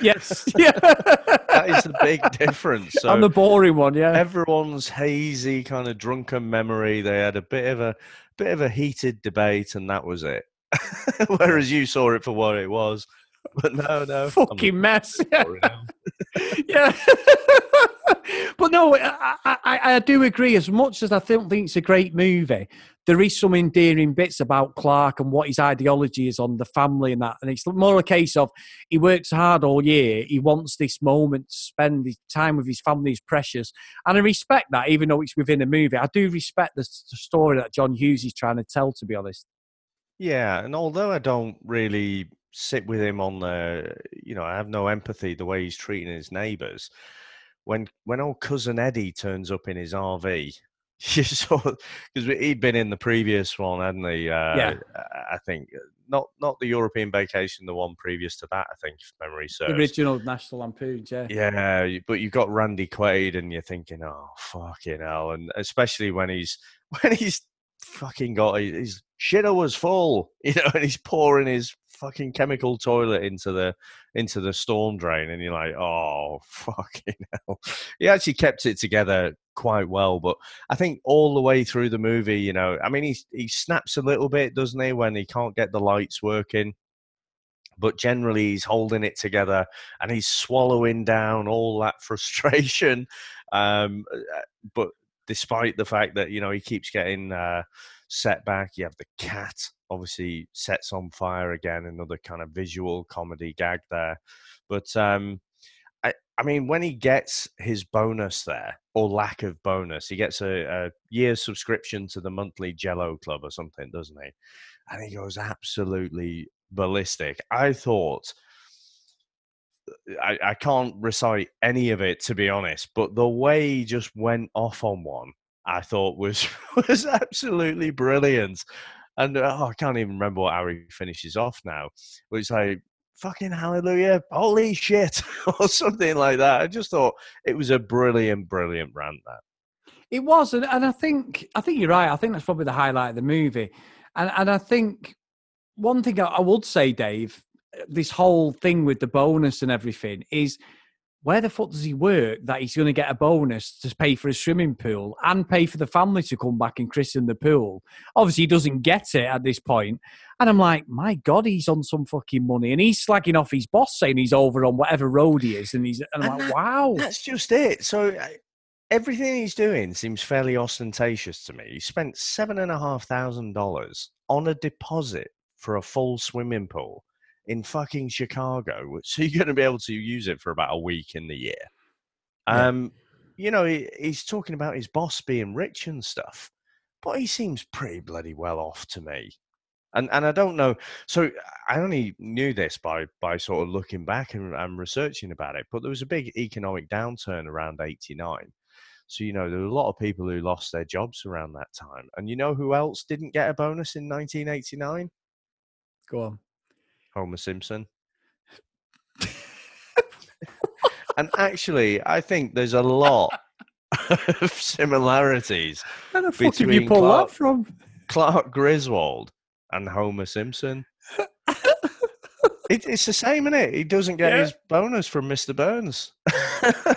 Yes. <laughs> Yeah. that is the big difference. So <laughs> I'm the boring one, yeah. everyone's hazy kind of drunken memory. They had a bit of a bit of a heated debate, and that was it. <laughs> Whereas you saw it for what it was. <laughs> But no, no, <laughs> fucking mess. Yeah. <laughs> yeah. but no, I, I, I do agree. As much as I don't think it's a great movie, there is some endearing bits about Clark and what his ideology is on the family and that. And it's more a case of he works hard all year. He wants this moment to spend his time with his family is precious. And I respect that, even though it's within a movie. I do respect the, the story that John Hughes is trying to tell, to be honest. Yeah, and although I don't really sit with him on the, you know, I have no empathy the way he's treating his neighbours. When when old cousin Eddie turns up in his RV, <laughs> you saw because he'd been in the previous one, hadn't he? Uh, Yeah. I- think not not the European vacation, the one previous to that. I think if memory serves. The original National Lampoons, yeah. Yeah, but you've got Randy Quaid, and you're thinking, oh fucking hell, and especially when he's <laughs> when he's fucking got his, his shitter was full, <laughs> you know, and he's pouring his fucking chemical toilet into the into the storm drain, and you're like, oh <laughs> fucking hell. He actually kept it together quite well, but I think all the way through the movie, you know, I mean, he he snaps a little bit, doesn't he, when he can't get the lights working but generally he's holding it together and he's swallowing down all that <laughs> frustration. Um, uh, but despite the fact that you know he keeps getting uh, set back, you have the cat obviously sets on fire again. Another kind of visual comedy gag there, but. Um, I, I mean, when he gets his bonus there, or lack of bonus, he gets a, a year's subscription to the monthly Jello Club or something, doesn't he? And he goes absolutely ballistic. I thought. I, I can't recite any of it to be honest, but the way he just went off on one, I thought was <laughs> was absolutely brilliant. And oh, I can't even remember what how he finishes off now. But it's like fucking hallelujah, holy shit, <laughs> or something like that. I just thought it was a brilliant, brilliant rant. That It was, and, and I think I think you're right. I think that's probably the highlight of the movie, and and I think one thing I, I would say, Dave, this whole thing with the bonus and everything is where the fuck does he work that he's going to get a bonus to pay for a swimming pool and pay for the family to come back and christen the pool? Obviously, he doesn't get it at this point. And I'm like, my God, he's on some fucking money. And he's slagging off his boss saying he's over on whatever road he is. And he's, and I'm And like, that- wow. That's just it. So everything he's doing seems fairly ostentatious to me. He spent seven and a half thousand dollars on a deposit for a full swimming pool in fucking Chicago, <laughs> so you're going to be able to use it for about a week in the year. Yeah. Um, you know, he, he's talking about his boss being rich and stuff, but he seems pretty bloody well off to me. And and I don't know. So I only knew this by by sort of looking back and, and researching about it. But there was a big economic downturn around '89. So you know there were a lot of people who lost their jobs around that time. And you know who else didn't get a bonus in 1989? Go on. Homer Simpson. <laughs> and actually, I think there's a lot of similarities Where the fuck you between Clark, that from? Clark Griswold and Homer Simpson. It, it's the same, isn't it? He doesn't get Yeah. his bonus from Mr. Burns.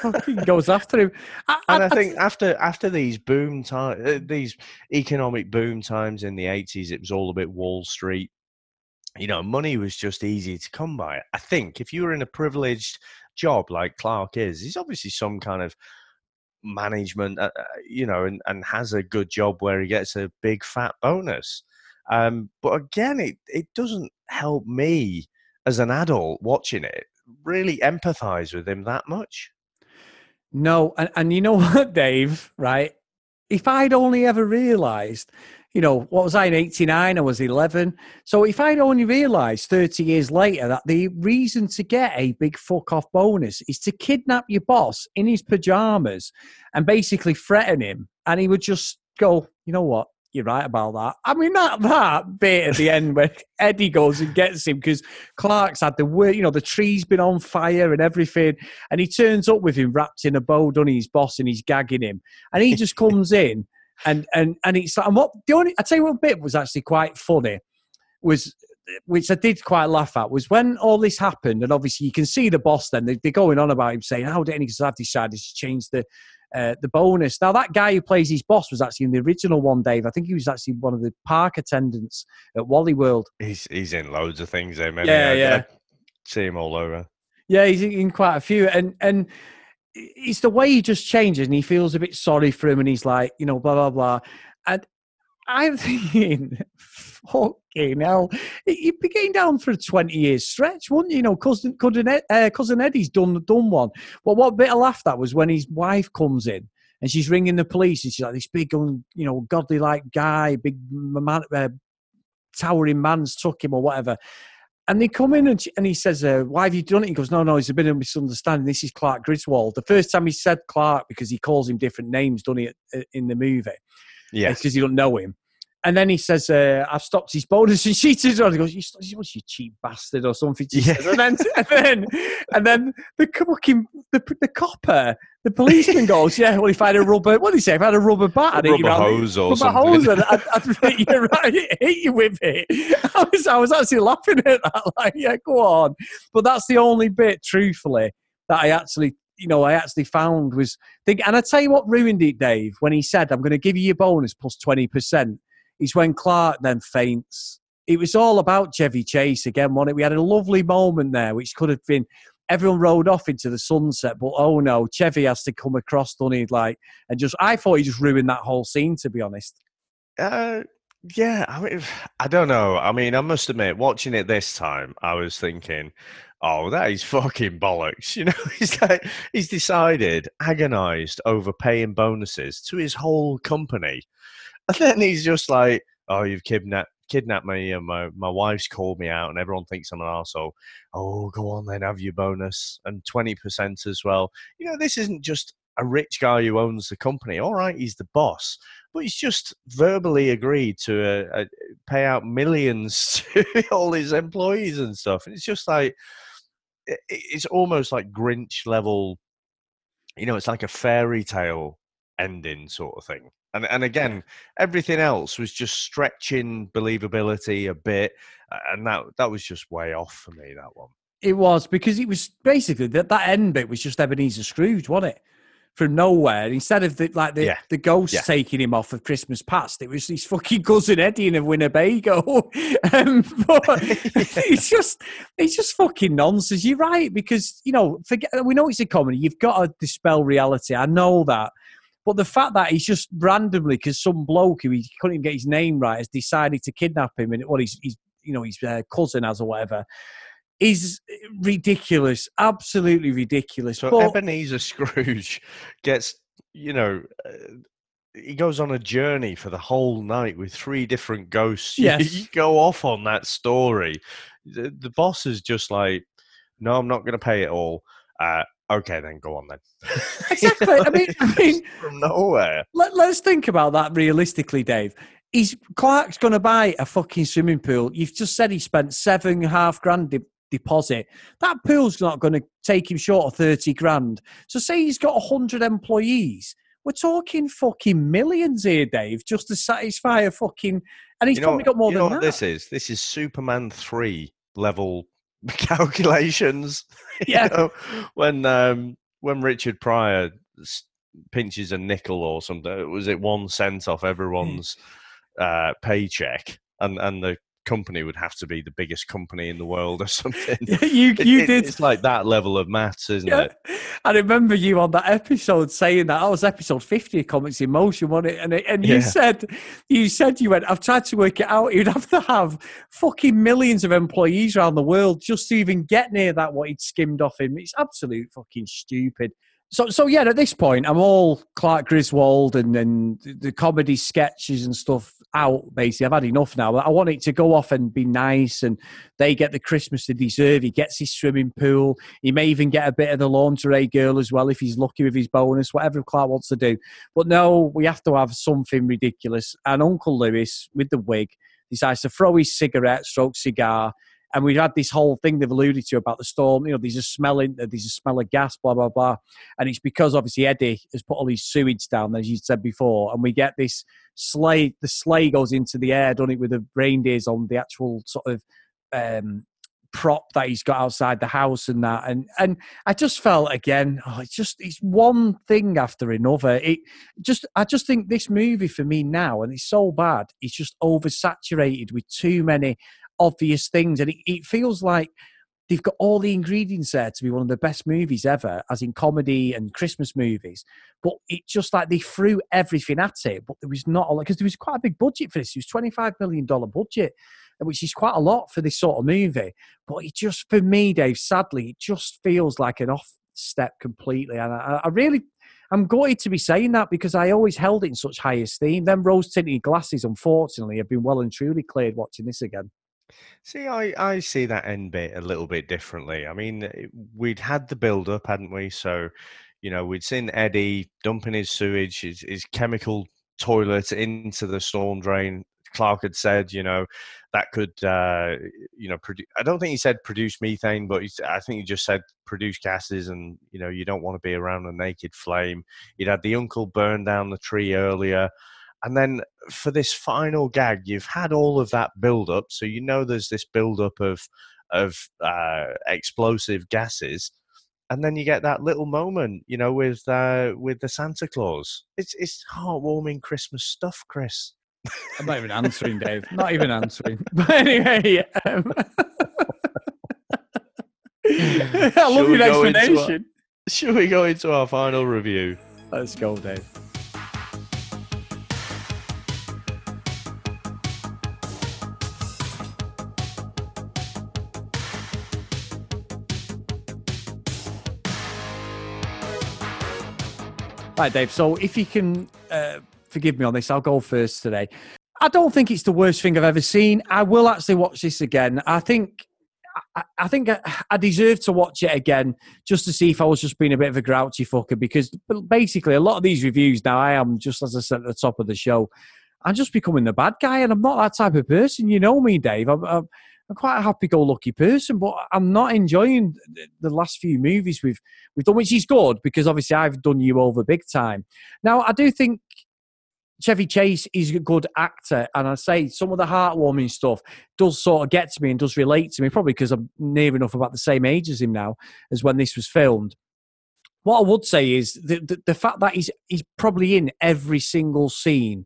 Fucking <laughs> goes after him. I, and I- I think after after these boom time, uh, these economic boom times in the eighties, it was all a bit Wall Street. You know, money was just easy to come by. I think if you were in a privileged job like Clark is, he's obviously some kind of management, uh, uh, you know, and, and has a good job where he gets a big fat bonus. Um, but again, it it doesn't help me as an adult watching it really empathize with him that much. No, and, and you know <laughs> what, Dave, right? If I'd only ever realised, you know, what was I in 89? I was 11. So if I'd only realised 30 years later that the reason to get a big fuck off bonus is to kidnap your boss in his pajamas and basically threaten him, and he would just go, you know what? You're right about that. I mean, not that bit at the end where <laughs> Eddie goes and gets him because Clark's had the wor- you know, the tree's been on fire and everything. And he turns up with him wrapped in a bow, done his boss, and he's gagging him. And he just <laughs> comes in and and and it's like, and what the only I tell you what bit was actually quite funny was which I did quite laugh at was when all this happened, and obviously you can see the boss then they, they're going on about him saying, "How did because I've decided to change the uh, the bonus." Now that guy who plays his boss was actually in the original one, Dave. I think he was actually one of the park attendants at Wally World. He's he's in loads of things, there, man. Yeah, yeah. see him all over. Yeah, he's in quite a few, and and it's the way he just changes, and he feels a bit sorry for him, and he's like, you know, blah blah blah, and I'm thinking, <laughs> fucking hell, you'd be getting down for a twenty year stretch, wouldn't you? You know, cousin cousin, Ed, uh, cousin Eddie's done done one. But what bit of laugh that was when his wife comes in. And she's ringing the police, and she's like, "This big, you know, godly like guy, big man, uh, towering man's took him or whatever." And they come in and, she, and he says, uh, Why have you done it? He goes, No, no, it's a bit of a misunderstanding. This is Clark Griswold. The first time he said Clark, because he calls him different names, done it in the movie. Yeah. Because you don't know him. And then he says, uh, I've stopped his bonus. <laughs> And she turns around and goes, You, you cheap bastard or something. Yeah. says. And then, <laughs> and then, and then the fucking, the, the copper, the policeman goes, Yeah, well, if I had a rubber, what did he say? If I had a rubber bat, I'd hit you Rubber hose or rubber something. hose, and I'd, I'd hit you <laughs> right, hit you with it. I was, I was actually laughing at that. Like, yeah, go on. But that's the only bit, truthfully, that I actually, you know, I actually found was think. And I tell you what ruined it, Dave, when he said, "I'm going to give you your bonus plus twenty percent." Is when Clark then faints. It was all about Chevy Chase again, wasn't it? We had a lovely moment there, which could have been. Everyone rode off into the sunset, but oh no, Chevy has to come across, doesn't he? Like, and just I thought he just ruined that whole scene, to be honest. Uh, Yeah, I mean, <sighs> I don't know. I mean, I must admit, watching it this time, I was thinking, "Oh, that is fucking bollocks." <laughs> You know, he's like, he's decided, agonised over paying bonuses to his whole company, <laughs> and then he's just like, "Oh, you've kidnapped." Kidnapped me and my, my wife's called me out and everyone thinks I'm an arsehole. Oh, go on then, have your bonus and 20% as well. You know, this isn't just a rich guy who owns the company. All right, he's the boss, but he's just verbally agreed to uh, uh, pay out millions <laughs> to all his employees and stuff. And it's just like it, it's almost like Grinch level. You know, it's like a fairy tale ending sort of thing. And and again, everything else was just stretching believability a bit, and that that was just way off for me. That one. It was because it was basically that that end bit was just Ebenezer Scrooge, wasn't it? From nowhere, instead of the like the, Yeah. the ghost Yeah. taking him off of Christmas past, it was his fucking cousin Eddie in a Winnebago. <laughs> um, but <laughs> it's just it's just fucking nonsense. You're right because you know forget we know it's a comedy. You've got to dispel reality. I know that. But the fact that he's just randomly, because some bloke who he couldn't even get his name right has decided to kidnap him, and what he's, he's you know his uh, cousin has or whatever, is ridiculous, absolutely ridiculous. So but Ebenezer <laughs> Scrooge gets, you know, uh, he goes on a journey for the whole night with three different ghosts. You- <laughs> Yes. You, go off on that story. The, the boss is just like, no, I'm not going to pay it all. Uh, okay, then go on then. <laughs> exactly. I mean, I mean, From nowhere. let, let's think about that realistically, Dave. He's Clark's going to buy a fucking swimming pool. You've just said he spent seven and a half grand de- deposit. That pool's not going to take him short of thirty grand. So say he's got hundred employees. We're talking fucking millions here, Dave, just to satisfy a fucking. And he's you know, probably got more you than know what that. this is? This is Superman 3 level calculations. <laughs> You Yeah. know, when um, when Richard Pryor pinches a nickel or something, was it one cent off everyone's uh, paycheck, and and the company would have to be the biggest company in the world or <laughs> something. you you it- did It's like that level of maths, isn't Yeah. it? I remember you on that episode saying that. That was episode 50 of Comics in Motion, wasn't it? And, it- and you Yeah. said, you said you went, I've tried to work it out. You'd have to have fucking millions of employees around the world just to even get near that, what he'd skimmed off him. It's absolute fucking stupid. So, so yeah, at this point, I'm all Clark Griswold and, and the comedy sketches and stuff out, basically. I've had enough now. I want it to go off and be nice and they get the Christmas they deserve. He gets his swimming pool. He may even get a bit of the lingerie girl as well if he's lucky with his bonus, whatever Clark wants to do. But no, we have to have something ridiculous. And Uncle Lewis, with the wig, decides to throw his cigarette, stroke cigar. And we've had this whole thing they've alluded to about the storm. You know, there's a smell in, there's a smell of gas, blah blah blah. And it's because obviously Eddie has put all these sewage down, as you said before, and we get this sleigh. The sleigh goes into the air, done it with the reindeers on the actual sort of um, prop that he's got outside the house and that and and I just felt again oh it's just it's one thing after another it just I just think this movie for me now and it's so bad it's just oversaturated with too many obvious things and it, it feels like they've got all the ingredients there to be one of the best movies ever as in comedy and Christmas movies but it just like they threw everything at it but there was not a lot because there was quite a big budget for this it was 25 million dollar budget which is quite a lot for this sort of movie. But it just, for me, Dave, sadly, it just feels like an off step completely. And I, I really, I'm gutted to be saying that because I always held it in such high esteem. Them rose tinted glasses, unfortunately, have been well and truly cleared watching this again. See, I, I see that end bit a little bit differently. I mean, we'd had the build up, hadn't we? So, you know, we'd seen Eddie dumping his sewage, his, his chemical toilet into the storm drain. Clark had said, you know, that could, uh, you know, produ- I don't think he said produce methane, but he's, I think he just said produce gases, and you know, you don't want to be around a naked flame. He'd had the uncle burn down the tree earlier, and then for this final gag, you've had all of that build up, so you know there's this build up of of uh, explosive gases, and then you get that little moment, you know, with uh, with the Santa Claus. It's it's heartwarming Christmas stuff, Chris. I'm not even answering, Dave. <laughs> Not even answering. <laughs> But anyway, um, <laughs> I love your into our- explanation. Shall we go into our final review? Let's go, Dave. Right, Dave. So if you can uh, forgive me on this, I'll go first today. I don't think it's the worst thing I've ever seen. I will actually watch this again. I think I, I think I, I deserve to watch it again just to see if I was just being a bit of a grouchy fucker. Because basically, a lot of these reviews now, I am just as I said at the top of the show, I'm just becoming the bad guy, and I'm not that type of person. You know me, Dave. I'm, I'm, I'm quite a happy-go-lucky person, but I'm not enjoying the last few movies we've we've done, which is good because obviously I've done you over big time. Now I do think Chevy Chase is a good actor, and I say some of the heartwarming stuff does sort of get to me and does relate to me, probably because I'm near enough about the same age as him now as when this was filmed. What I would say is the, the, the fact that he's he's probably in every single scene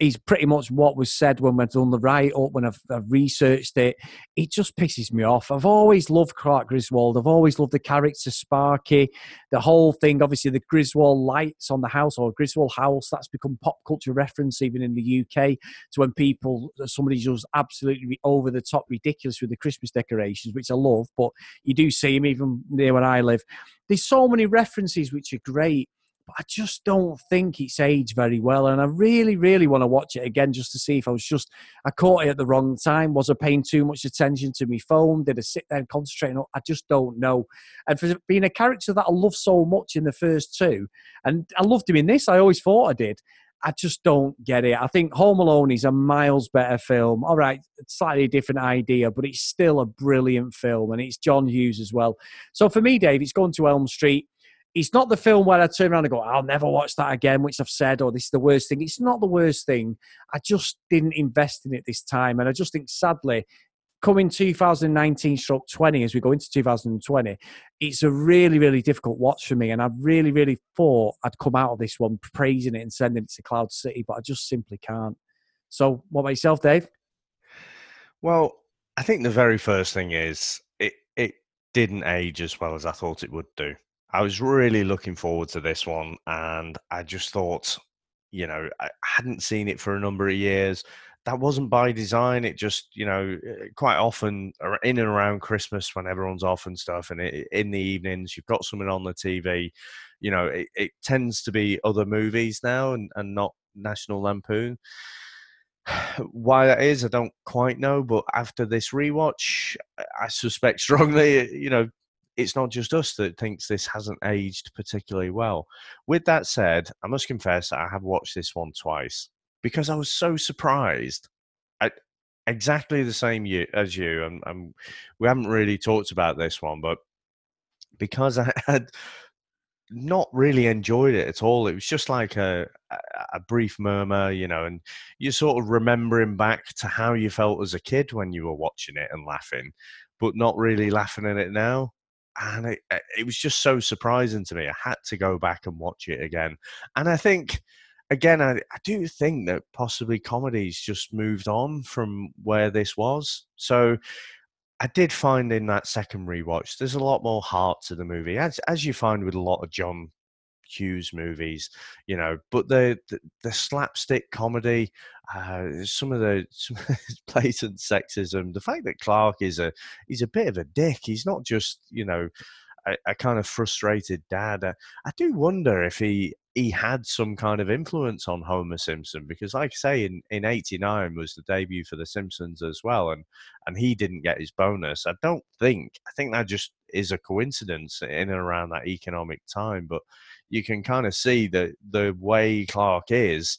is pretty much what was said when we've done the write up, when I've, I've, researched it. It just pisses me off. I've always loved Clark Griswold. I've always loved the character Sparky, the whole thing. Obviously, the Griswold lights on the house or Griswold house, that's become pop culture reference even in the UK. To when people, somebody just absolutely over the top ridiculous with the Christmas decorations, which I love, but you do see them even near where I live. There's so many references which are great but I just don't think it's aged very well. And I really, really want to watch it again just to see if I was just, I caught it at the wrong time. Was I paying too much attention to my phone? Did I sit there and concentrate? I just don't know. And for being a character that I love so much in the first two, and I loved him in this, I always thought I did. I just don't get it. I think Home Alone is a miles better film. All right, slightly different idea, but it's still a brilliant film, and it's John Hughes as well. So for me, Dave, it's going to Elm Street it's not the film where I turn around and go, I'll never watch that again, which I've said, or this is the worst thing. It's not the worst thing. I just didn't invest in it this time. And I just think, sadly, coming 2019 stroke 20 as we go into 2020 it's a really really difficult watch for me and i really really thought i'd come out of this one praising it and sending it to cloud city but i just simply can't so what about yourself dave well i think the very first thing is it it didn't age as well as i thought it would do I was really looking forward to this one, and I just thought, you know, I hadn't seen it for a number of years. That wasn't by design. It just, you know, eh, quite often in and around Christmas when everyone's off and stuff, and it, in the evenings you've got something on the TV. You know, it, it tends to be other movies now and, and not National Lampoon. <sighs> Why that is, I don't quite know. But after this rewatch, I suspect <laughs> strongly, you know, it's not just us that thinks this hasn't aged particularly well. With that said, I must confess that I have watched this one twice because I was so surprised. at exactly the same as you, and, and we haven't really talked about this one, but because I <laughs> had not really enjoyed it at all. It was just like a, a brief murmur, you know, and you're sort of remembering back to how you felt as a kid when you were watching it and laughing, but not really laughing at it now and it, eh, it was just so surprising to me. I had to go back and watch it again, and I think again, I, I, do think that possibly comedy's just moved on from where this was. So I did find in that second rewatch, there's a lot more heart to the movie, as as you find with a lot of John Hughes movies, you know. But the the, the slapstick comedy, uh, some of the <laughs> some blatant sexism, the fact that Clark is a he's a bit of a dick. He's not just you know a, a kind of frustrated dad. Uh, I do wonder if he he had some kind of influence on Homer Simpson because, like I say, in in '89 was the debut for The Simpsons as well, and and he didn't get his bonus. I don't think. I think that just is a coincidence in and around that economic time, but you can kind of see that the way Clark is,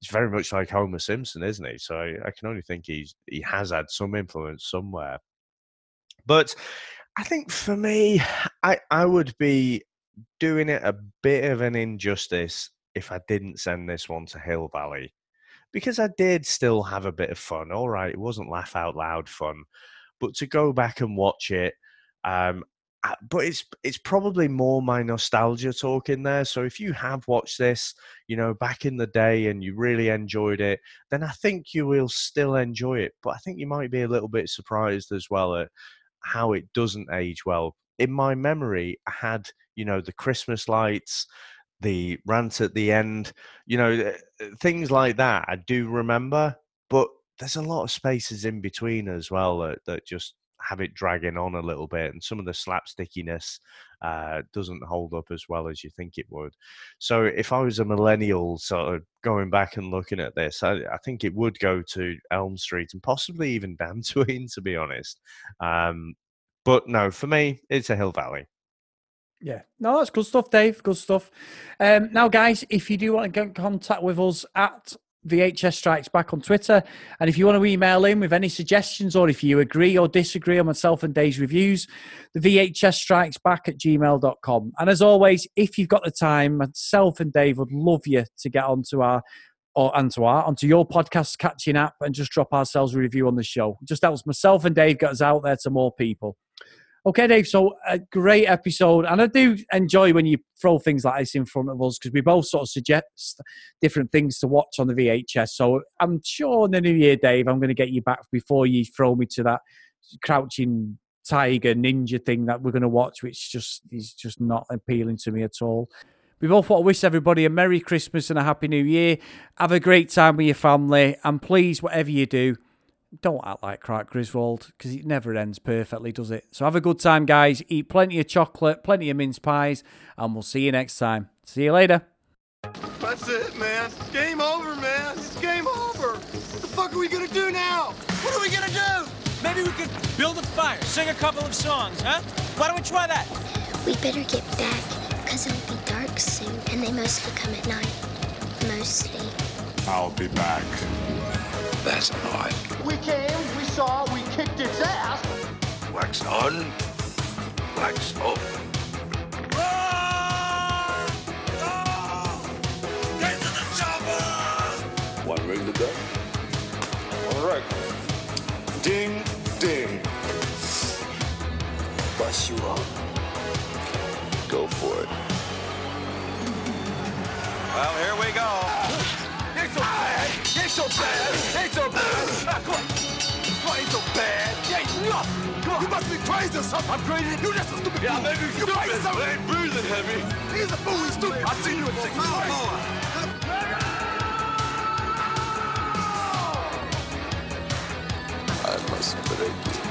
it's very much like Homer Simpson, isn't he? So I, can only think he's he has had some influence somewhere. But I think for me, I I would be doing it a bit of an injustice if I didn't send this one to Hill Valley. Because I did still have a bit of fun. All right, it wasn't laugh out loud fun, but to go back and watch it, um, but it's it's probably more my nostalgia talking there. So if you have watched this, you know, back in the day and you really enjoyed it, then I think you will still enjoy it. But I think you might be a little bit surprised as well at how it doesn't age well. In my memory, I had, you know, the Christmas lights, the rant at the end, you know, uh, things like that. I do remember, but there's a lot of spaces in between as well that, that just have it dragging on a little bit, and some of the slapstickiness uh, doesn't hold up as well as you think it would. So, if I was a millennial, sort of going back and looking at this, I, I think it would go to Elm Street and possibly even <laughs> Dantooine, to be honest. Um, but no, for me, it's a Hill Valley. Yeah, no, that's good stuff, Dave. Good stuff. Um, now, guys, if you do want to get in contact with us at VHS Strikes Back on Twitter, and if you want to email in with any suggestions or if you agree or disagree on myself and Dave's reviews, the VHS Strikes Back at gmail.com. And as always, if you've got the time, myself and Dave would love you to get onto our or onto our onto your podcast catching app and just drop ourselves a review on the show. It just helps myself and Dave get us out there to more people. Okay, Dave. So a great episode, and I do enjoy when you throw things like this in front of us because we both sort of suggest different things to watch on the VHS. So I'm sure in the new year, Dave, I'm going to get you back before you throw me to that crouching tiger ninja thing that we're going to watch, which just is just not appealing to me at all. We both want to wish everybody a Merry Christmas and a Happy New Year. Have a great time with your family, and please, whatever you do, don't act like Clark Griswold because it never ends perfectly, does it? So have a good time, guys. Eat plenty of chocolate, plenty of mince pies, and we'll see you next time. See you later. That's it, man. Game over, man. It's game over. What the fuck are we gonna do now? What are we gonna do? Maybe we could build a fire, sing a couple of songs, huh? Why don't we try that? We better get back, because it'll be dark soon, and they mostly come at night. Mostly. I'll be back. That's odd. We came, we saw, we kicked its ass. Wax on, wax off. One ring to go. All right. Ding, ding. Bust you up. Go for it. Well, here we go. Ain't so bad. Ain't so bad. Ain't so bad. Come on. Ain't so bad. Ain't nothing. Come on. You must be crazy or something. I'm crazy. You just a stupid Yeah, maybe you stupid. crazy something. I ain't breathing heavy. He's a fool. He's stupid. I see you in six months. I must break